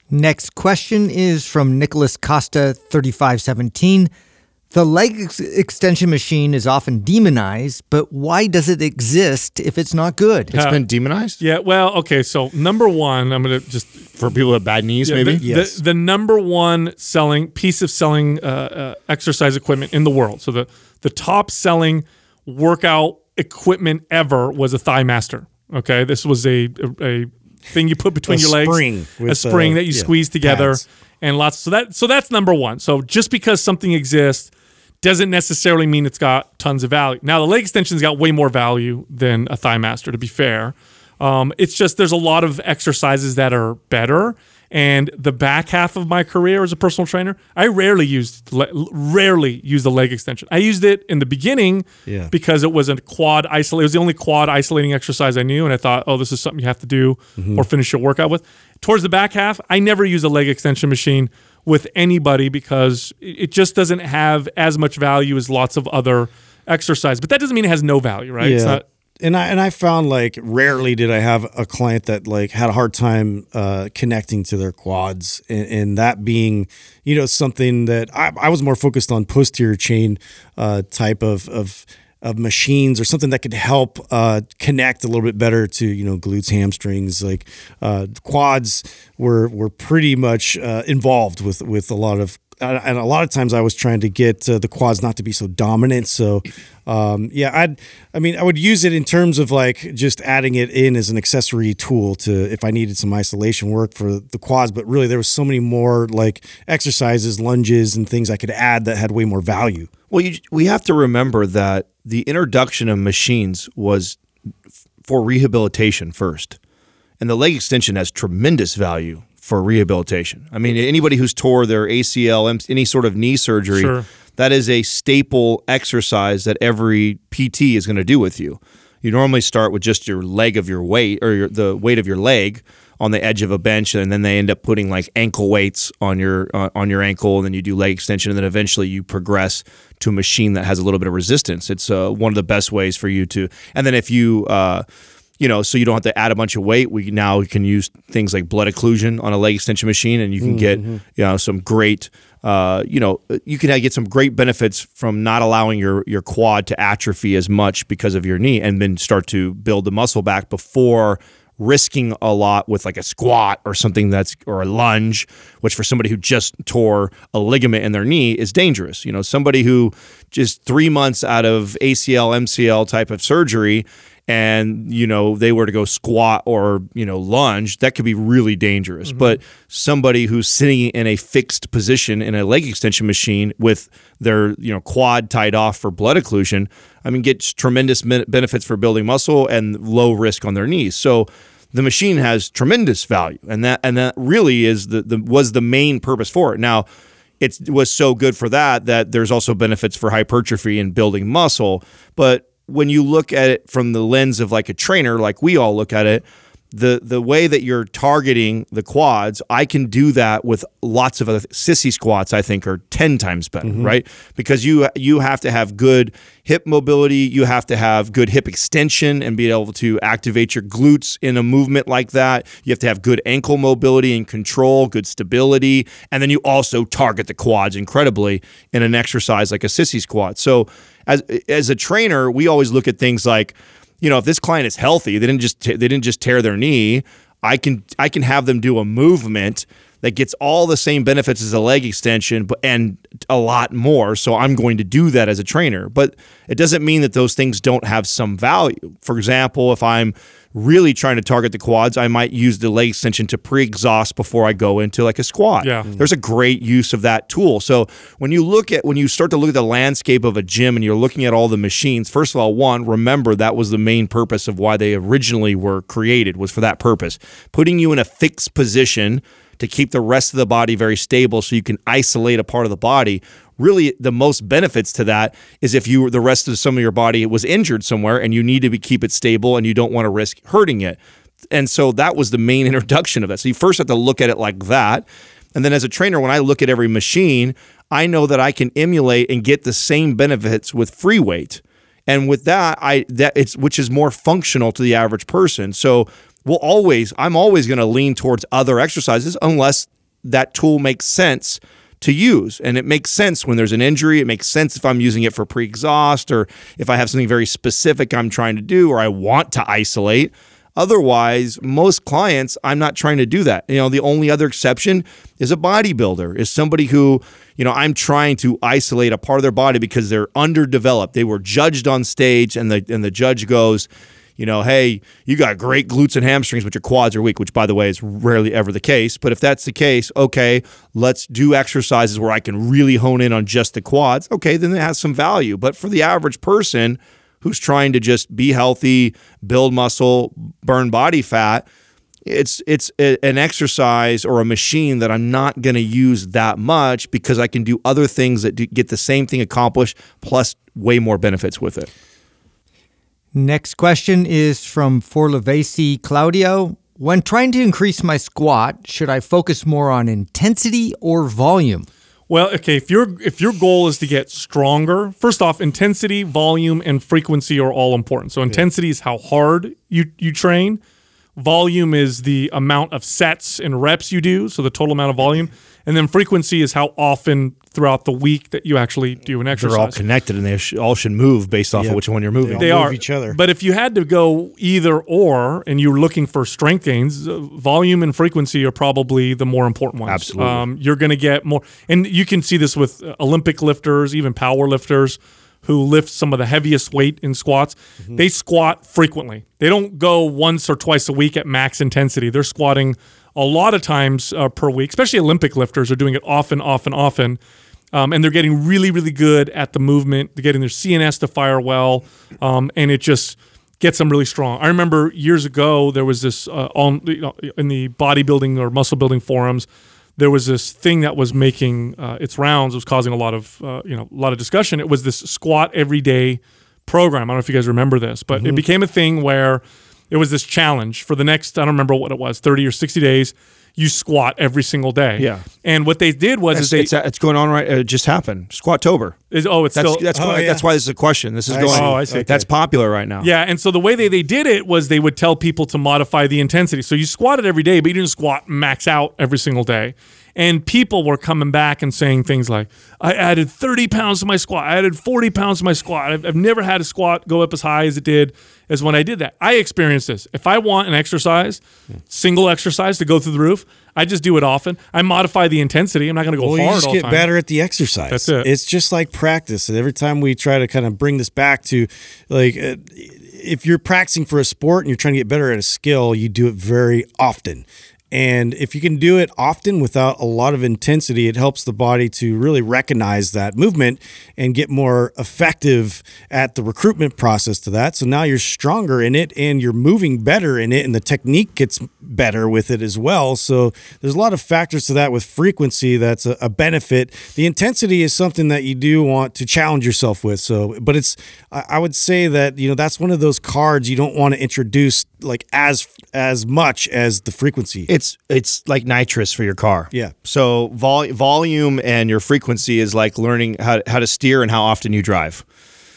Next question is from Nicholas Costa, 3517. The leg ex- extension machine is often demonized, but why does it exist if it's not good? it's been demonized yeah, well, okay. So number one, I'm gonna just for people with bad knees, yeah, maybe. the, the, the number one selling piece of selling uh, uh, exercise equipment in the world. So the the top selling workout equipment ever was a Thigh Master. Okay, this was a a, a thing you put between your legs, spring a spring uh, that you yeah, squeeze together, pads. and lots. So that so that's number one. So just because something exists doesn't necessarily mean it's got tons of value. Now the leg extension's got way more value than a Thigh Master. To be fair, um, it's just there's a lot of exercises that are better. And the back half of my career as a personal trainer, I rarely used le- rarely used the leg extension. I used it in the beginning Yeah. because it was a quad isolate. It was the only quad isolating exercise I knew, and I thought, oh, this is something you have to do mm-hmm. or finish your workout with. Towards the back half, I never use a leg extension machine with anybody because it it just doesn't have as much value as lots of other exercise. But that doesn't mean it has no value, right? It's not. And I and I found like rarely did I have a client that like had a hard time uh, connecting to their quads, and, and that being you know something that I, I was more focused on posterior chain uh, type of of of machines or something that could help uh, connect a little bit better to you know glutes, hamstrings, like uh, quads were were pretty much uh, involved with with a lot of and a lot of times I was trying to get uh, the quads not to be so dominant. So, um, yeah, I'd, I mean, I would use it in terms of like just adding it in as an accessory tool to if I needed some isolation work for the quads. But really, there was so many more like exercises, lunges, and things I could add that had way more value. Well, you, we have to remember that the introduction of machines was for rehabilitation first, and the leg extension has tremendous value for rehabilitation. I mean, anybody who's tore their ACL, any sort of knee surgery, Sure. that is a staple exercise that every PT is going to do with you. You normally start with just your leg of your weight or your, the weight of your leg on the edge of a bench, and then they end up putting like ankle weights on your uh, on your ankle, and then you do leg extension, and then eventually you progress to a machine that has a little bit of resistance. It's uh, one of the best ways for you to. And then if you uh, you know, so you don't have to add a bunch of weight. We now can use things like blood occlusion on a leg extension machine, and you can get you know some great, uh, you know, you can get some great benefits from not allowing your your quad to atrophy as much because of your knee, and then start to build the muscle back before risking a lot with like a squat or something that's or a lunge which for somebody who just tore a ligament in their knee is dangerous you know somebody who just 3 months out of ACL MCL type of surgery and you know they were to go squat or you know lunge that could be really dangerous. Mm-hmm. But somebody who's sitting in a fixed position in a leg extension machine with their you know quad tied off for blood occlusion i mean gets tremendous benefits for building muscle and low risk on their knees. So the machine has tremendous value and that and that really is the, the was the main purpose for it. Now it was so good for that that there's also benefits for hypertrophy and building muscle but when you look at it from the lens of like a trainer like we all look at it the the way that you're targeting the quads, I can do that with lots of other sissy squats. I think are ten times better, mm-hmm. right? Because you you have to have good hip mobility, you have to have good hip extension and be able to activate your glutes in a movement like that. You have to have good ankle mobility and control, good stability, and then you also target the quads incredibly in an exercise like a sissy squat. So as as a trainer, we always look at things like you know, if this client is healthy, they didn't just they didn't just tear their knee. I can I can have them do a movement that gets all the same benefits as a leg extension, but and a lot more. So I'm going to do that as a trainer. But it doesn't mean that those things don't have some value. For example, if I'm really trying to target the quads, I might use the leg extension to pre-exhaust before I go into like a squat. Yeah. Mm-hmm. There's a great use of that tool. So when you look at when you start to look at the landscape of a gym and you're looking at all the machines, first of all, one, remember that was the main purpose of why they originally were created was for that purpose. Putting you in a fixed position to keep the rest of the body very stable so you can isolate a part of the body really the most benefits to that is if you the rest of some of your body was injured somewhere and you need to be, keep it stable and you don't want to risk hurting it. And so that was the main [laughs] introduction of that. So you first have to look at it like that. And then as a trainer when i look at every machine i know that i can emulate and get the same benefits with free weight. And with that i that it's which is more functional to the average person. So we'll always i'm always going to lean towards other exercises unless that tool makes sense to use. And it makes sense when there's an injury. It makes sense if I'm using it for pre exhaust or if I have something very specific I'm trying to do or I want to isolate. Otherwise, most clients, I'm not trying to do that. You know, the only other exception is a bodybuilder, is somebody who, you know, I'm trying to isolate a part of their body because they're underdeveloped. They were judged on stage and the and the judge goes, you know, hey, you got great glutes and hamstrings, but your quads are weak, which by the way is rarely ever the case. But if that's the case, okay, let's do exercises where I can really hone in on just the quads. Okay, then it has some value. But for the average person who's trying to just be healthy, build muscle, burn body fat, it's it's a, an exercise or a machine that I'm not going to use that much because I can do other things that do, get the same thing accomplished plus way more benefits with it. Next question is from Forlavesi Claudio. When trying to increase my squat, should I focus more on intensity or volume? Well, okay, if your if your goal is to get stronger, first off, intensity, volume, and frequency are all important. So intensity is how hard you you train. Volume is the amount of sets and reps you do, so the total amount of volume. And then frequency is how often throughout the week that you actually do an exercise. They're all connected and they sh- all should move based off Yep. of which one you're moving. they move are each other. But if you had to go either or, and you're looking for strength gains, uh, volume and frequency are probably the more important ones. Absolutely. um, you're going to get more, and you can see this with uh, Olympic lifters, even power lifters who lift some of the heaviest weight in squats. Mm-hmm. They squat frequently. They don't go once or twice a week at max intensity. They're squatting a lot of times uh, per week. Especially Olympic lifters are doing it often, often, often um, and they're getting really, really good at the movement. They're getting their CNS to fire well, um, and it just gets them really strong. I remember years ago there was this uh, on you know, in the bodybuilding or muscle building forums. There was this thing that was making uh, its rounds. It was causing a lot of uh, you know a lot of discussion. It was this squat every day program. I don't know if you guys remember this, but it became a thing where it was this challenge for the next I don't remember what it was, thirty or sixty days. You squat every single day. Yeah. And what they did was It's, is they it's, it's going on right. It just happened. Squattober. is oh it's That's still that's Oh, why, yeah. that's why this is a question. This is I going. see. Oh, I see. That's popular right now. yeah, and so the way they, they did it was they would tell people to modify the intensity. So you squatted every day, but you didn't squat max out every single day. And people were coming back and saying things like, I added 30 pounds to my squat. I added 40 pounds to my squat. I've, I've never had a squat go up as high as it did as when I did that. I experienced this. If I want an exercise, single exercise to go through the roof, I just do it often. I modify the intensity. I'm not going to go Well, you just all get time. better at the exercise. That's it. It's just like practice, and every time we try to kind of bring this back to, like, uh, if you're practicing for a sport and you're trying to get better at a skill, you do it very often. And if you can do it often without a lot of intensity, it helps the body to really recognize that movement and get more effective at the recruitment process to that. So now you're stronger in it and you're moving better in it, and the technique gets better with it as well. So there's a lot of factors to that with frequency that's a, a benefit. The intensity is something that you do want to challenge yourself with. So, but it's, I would say that, you know, that's one of those cards you don't want to introduce like as as much as the frequency. It's it's like nitrous for your car. Yeah. So vol- volume and your frequency is like learning how how to steer and how often you drive.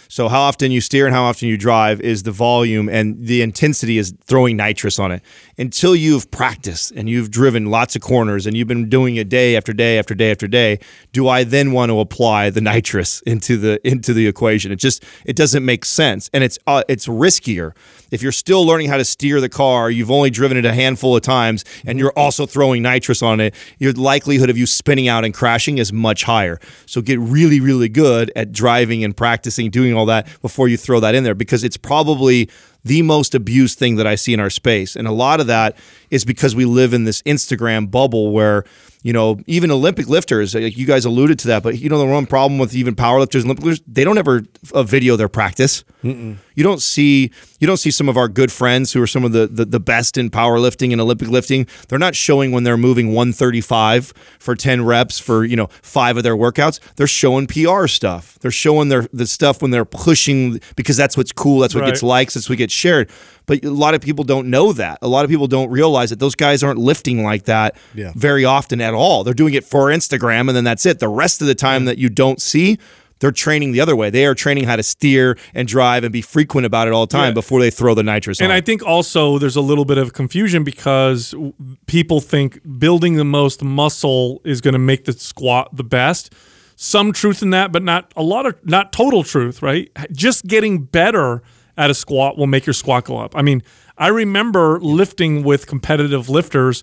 So how often you steer and how often you drive is the volume and the intensity is throwing nitrous on it. Until you've practiced and you've driven lots of corners and you've been doing it day after day after day after day, do I then want to apply the nitrous [laughs] into the into the equation? It just it doesn't make sense and it's uh, it's riskier. If you're still learning how to steer the car, you've only driven it a handful of times and you're also throwing nitrous on it, your likelihood of you spinning out and crashing is much higher. So get really really good at driving and practicing doing all that before you throw that in there because it's probably the most abused thing that I see in our space. And a lot of that is because we live in this Instagram bubble where, you know, even Olympic lifters, like you guys alluded to that, but you know, the one problem with even powerlifters and Olympic lifters, they don't ever uh, video their practice. You don't see you don't see some of our good friends who are some of the, the the best in powerlifting and Olympic lifting. They're not showing when they're moving 135 for 10 reps for you know five of their workouts. They're showing PR stuff. They're showing their the stuff when they're pushing because that's what's cool. That's what gets likes. That's what gets shared. But a lot of people don't know that. A lot of people don't realize that those guys aren't lifting like that Yeah. very often at all. They're doing it for Instagram and then that's it. The rest of the time that you don't see, they're training the other way. They are training how to steer and drive and be frequent about it all the time Yeah. before they throw the nitrous And on. I think also there's a little bit of confusion because people think building the most muscle is going to make the squat the best. Some truth in that, but not a lot of not total truth, right? Just getting better at a squat will make your squat go up. I mean, I remember lifting with competitive lifters.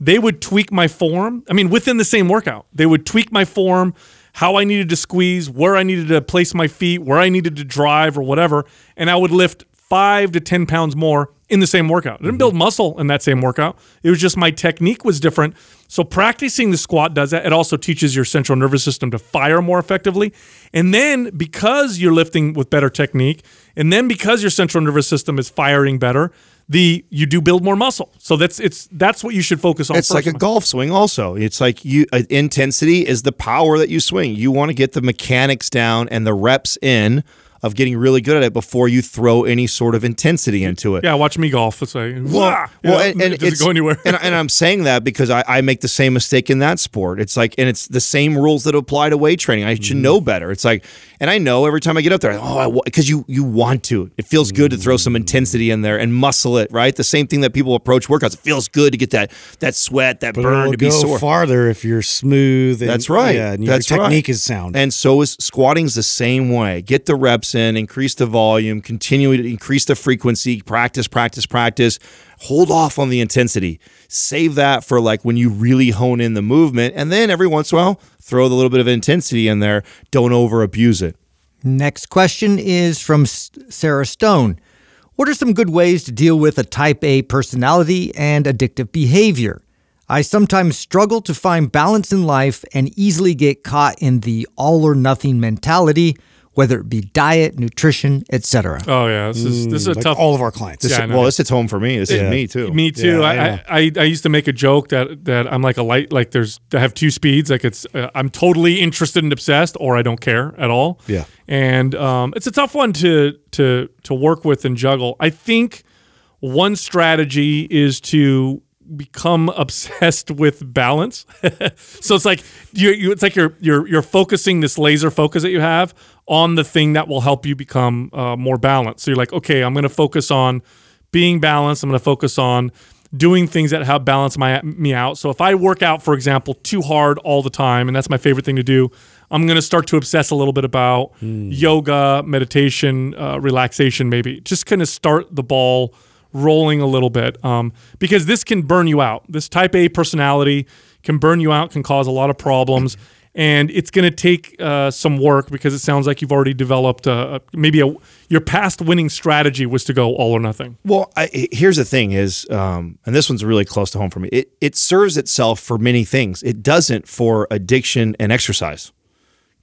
They would tweak my form. I mean, within the same workout, they would tweak my form, how I needed to squeeze, where I needed to place my feet, where I needed to drive or whatever, and I would lift five to 10 pounds more in the same workout. I didn't mm-hmm. build muscle in that same workout. It was just my technique was different. So practicing the squat does that. It also teaches your central nervous system to fire more effectively. And then because you're lifting with better technique, and then because your central nervous system is firing better, the you do build more muscle. So that's it's that's what you should focus on. It's like a golf swing. Also, it's like you uh, intensity is the power that you swing. You want to get the mechanics down and the reps in of getting really good at it before you throw any sort of intensity into it. Yeah, watch me golf. It's like, Well, well, know, and, and [laughs] it doesn't go anywhere. and, and I'm saying that because I, I make the same mistake in that sport. It's like, and it's the same rules that apply to weight training. I should Mm-hmm. know better. It's like, and I know every time I get up there, oh, I because you you want to. It feels good to throw some mm. intensity in there and muscle it. Right, the same thing that people approach workouts. It feels good to get that that sweat, that But burn to be go sore. farther if you're smooth. And, That's right. Yeah, and your That's right. technique is sound. And so is squatting's the same way. Get the reps in, increase the volume, continue to increase the frequency, practice, practice, practice. Hold off on the intensity. Save that for like when you really hone in the movement, and then every once in a while, throw the little bit of intensity in there. Don't over abuse it. Next question is from Sarah Stone. What are some good ways to deal with a type A personality and addictive behavior? I sometimes struggle to find balance in life and easily get caught in the all or nothing mentality, whether it be diet, nutrition, etc. oh yeah, this is this is a like tough all of our clients. Yeah, I know. well, this hits home for me. This Yeah. is me too. Me too. Yeah, I, I. I, I I used to make a joke that that I'm like a light like there's I have two speeds like it's uh, I'm totally interested and obsessed or I don't care at all. Yeah. And um, it's a tough one to to to work with and juggle. I think one strategy is to become [laughs] obsessed with balance. [laughs] so it's like you, you it's like you're you're you're focusing this laser focus that you have on the thing that will help you become uh, more balanced. So you're like, okay, I'm going to focus on being balanced. I'm going to focus on doing things that help balance my me out. So if I work out, for example, too hard all the time, and that's my favorite thing to do, I'm going to start to obsess a little bit about yoga, meditation, uh, relaxation, maybe. Just kind of start the ball rolling a little bit um, because this can burn you out. This type A personality can burn you out, can cause a lot of problems. and it's going to take uh, some work because it sounds like you've already developed a, a- maybe a your past winning strategy was to go all or nothing. Well, I, here's the thing: is um, and this one's really close to home for me. It it serves itself for many things. It doesn't for addiction and exercise.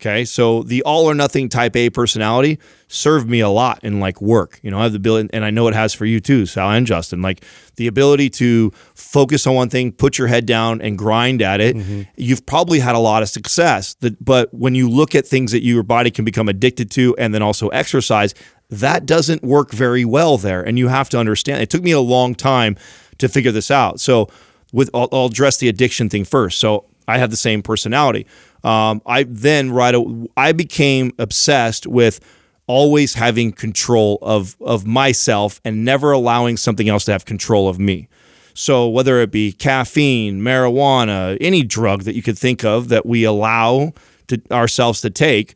Okay, so the all or nothing type A personality served me a lot in like work. You know, I have the ability, and I know it has for you too, Sal and Justin. Like the ability to focus on one thing, put your head down, and grind at it. Mm-hmm. You've probably had a lot of success. That, but when you look at things that your body can become addicted to, and then also exercise, that doesn't work very well there. And you have to understand. It took me a long time to figure this out. So with I'll, I'll address the addiction thing first. So I have the same personality. Um, I then right I became obsessed with always having control of of myself and never allowing something else to have control of me. So whether it be caffeine, marijuana, any drug that you could think of that we allow to ourselves to take,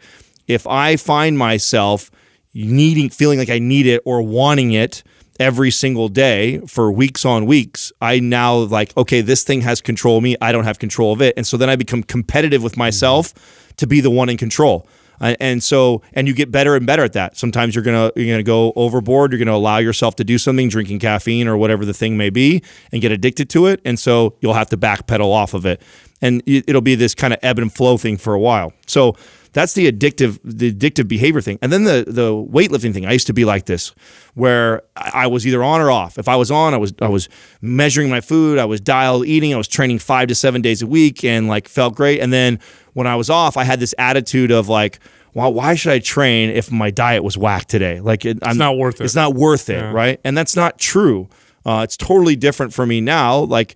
if I find myself needing feeling like I need it or wanting it every single day for weeks on weeks, I now like, okay, this thing has control of me. I don't have control of it. And so then I become competitive with myself to be the one in control. Uh, and so, and you get better and better at that. Sometimes you're gonna you're gonna go overboard. You're gonna allow yourself to do something, drinking caffeine or whatever the thing may be, and get addicted to it. And so you'll have to backpedal off of it, and it'll be this kind of ebb and flow thing for a while. So that's the addictive the addictive behavior thing. And then the the weightlifting thing. I used to be like this, where I was either on or off. If I was on, I was I was measuring my food. I was dialed eating. I was training five to seven days a week, and like felt great. And then when I was off, I had this attitude of like. Well, why should I train if my diet was whack today? Like, it, I'm, not worth it. It's not worth it, right? And that's not true. Uh, it's totally different for me now. Like,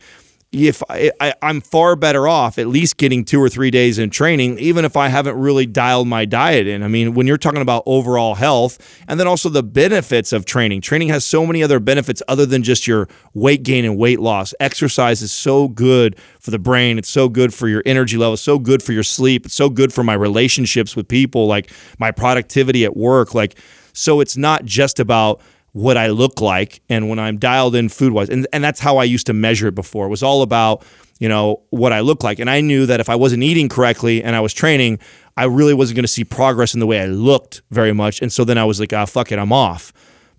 if I, I, I'm far better off at least getting two or three days in training, even if I haven't really dialed my diet in. I mean, when you're talking about overall health and then also the benefits of training, training has so many other benefits other than just your weight gain and weight loss. Exercise is so good for the brain, it's so good for your energy level, so good for your sleep, it's so good for my relationships with people, like my productivity at work. Like, so it's not just about what I look like and when I'm dialed in food wise. And, and that's how I used to measure it before. It was all about, you know, what I look like. And I knew that if I wasn't eating correctly and I was training, I really wasn't going to see progress in the way I looked very much. And so then I was like, ah, fuck it, I'm off.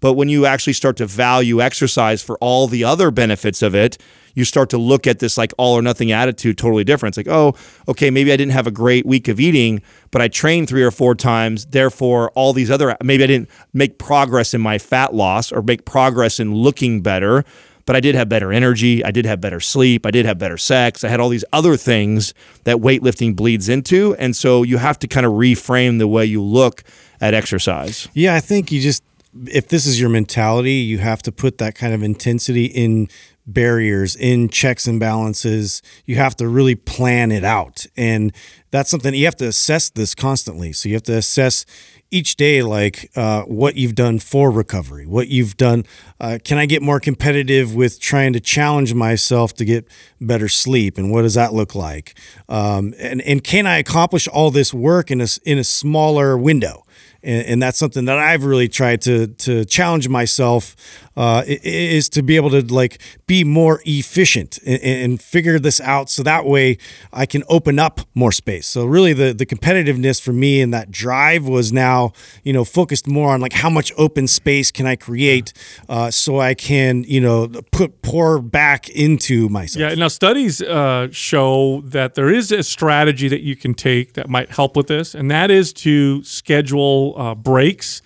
But when you actually start to value exercise for all the other benefits of it, you start to look at this like all or nothing attitude totally different. It's like, oh, okay, maybe I didn't have a great week of eating, but I trained three or four times. Therefore, all these other, maybe I didn't make progress in my fat loss or make progress in looking better, but I did have better energy. I did have better sleep. I did have better sex. I had all these other things that weightlifting bleeds into. And so you have to kind of reframe the way you look at exercise. Yeah, I think you just if this is your mentality, you have to put that kind of intensity in barriers, in checks and balances. You have to really plan it out. And that's something you have to assess this constantly. So you have to assess each day like uh, what you've done for recovery what you've done uh, can i get more competitive with trying to challenge myself to get better sleep and what does that look like um, and, and can i accomplish all this work in a, in a smaller window and, and that's something that I've really tried to to challenge myself uh, is to be able to like be more efficient and, and figure this out so that way I can open up more space. So really the the competitiveness for me and that drive was now you know focused more on like how much open space can I create uh, so I can you know put pour back into myself. Yeah. Now, studies uh, show that there is a strategy that you can take that might help with this, and that is to schedule uh, breaks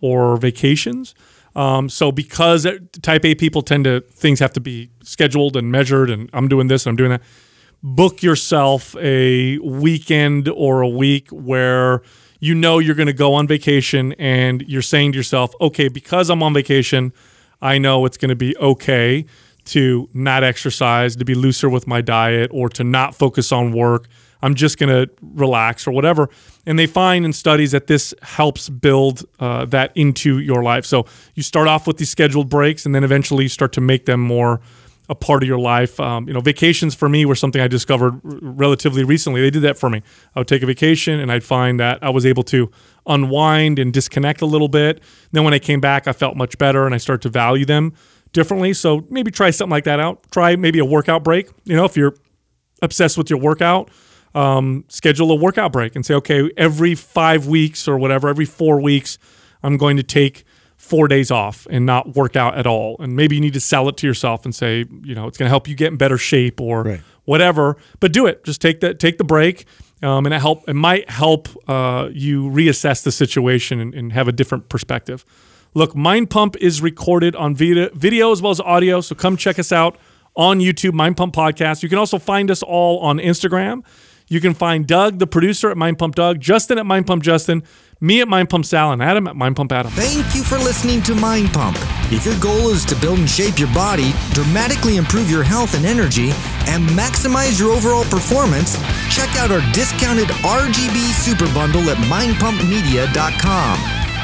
or vacations. Um, so, because type A people tend to things have to be scheduled and measured, and I'm doing this, and I'm doing that. Book yourself a weekend or a week where you know you're going to go on vacation, and you're saying to yourself, "Okay, because I'm on vacation, I know it's going to be okay to not exercise, to be looser with my diet, or to not focus on work. I'm just going to relax or whatever. And they find in studies that this helps build uh, that into your life. So you start off with these scheduled breaks, and then eventually you start to make them more a part of your life. Um, you know, vacations for me were something I discovered r- relatively recently. They did that for me. I would take a vacation, and I'd find that I was able to unwind and disconnect a little bit. Then when I came back, I felt much better, and I started to value them differently. So maybe try something like that out. Try maybe a workout break. You know, if you're obsessed with your workout, um, schedule a workout break and say, okay, every five weeks or whatever, every four weeks, I'm going to take four days off and not work out at all. And maybe you need to sell it to yourself and say, you know, it's going to help you get in better shape or Right. whatever. But do it. Just take the take the break, um, and it help. It might help uh, you reassess the situation and, and have a different perspective. Look, Mind Pump is recorded on video, video as well as audio, so come check us out on YouTube, Mind Pump Podcast. You can also find us all on Instagram. You can find Doug, the producer, at Mind Pump Doug, Justin at Mind Pump Justin, me at Mind Pump Sal, and Adam at Mind Pump Adam. Thank you for listening to Mind Pump. If your goal is to build and shape your body, dramatically improve your health and energy, and maximize your overall performance, check out our discounted RGB Super Bundle at mindpumpmedia.com.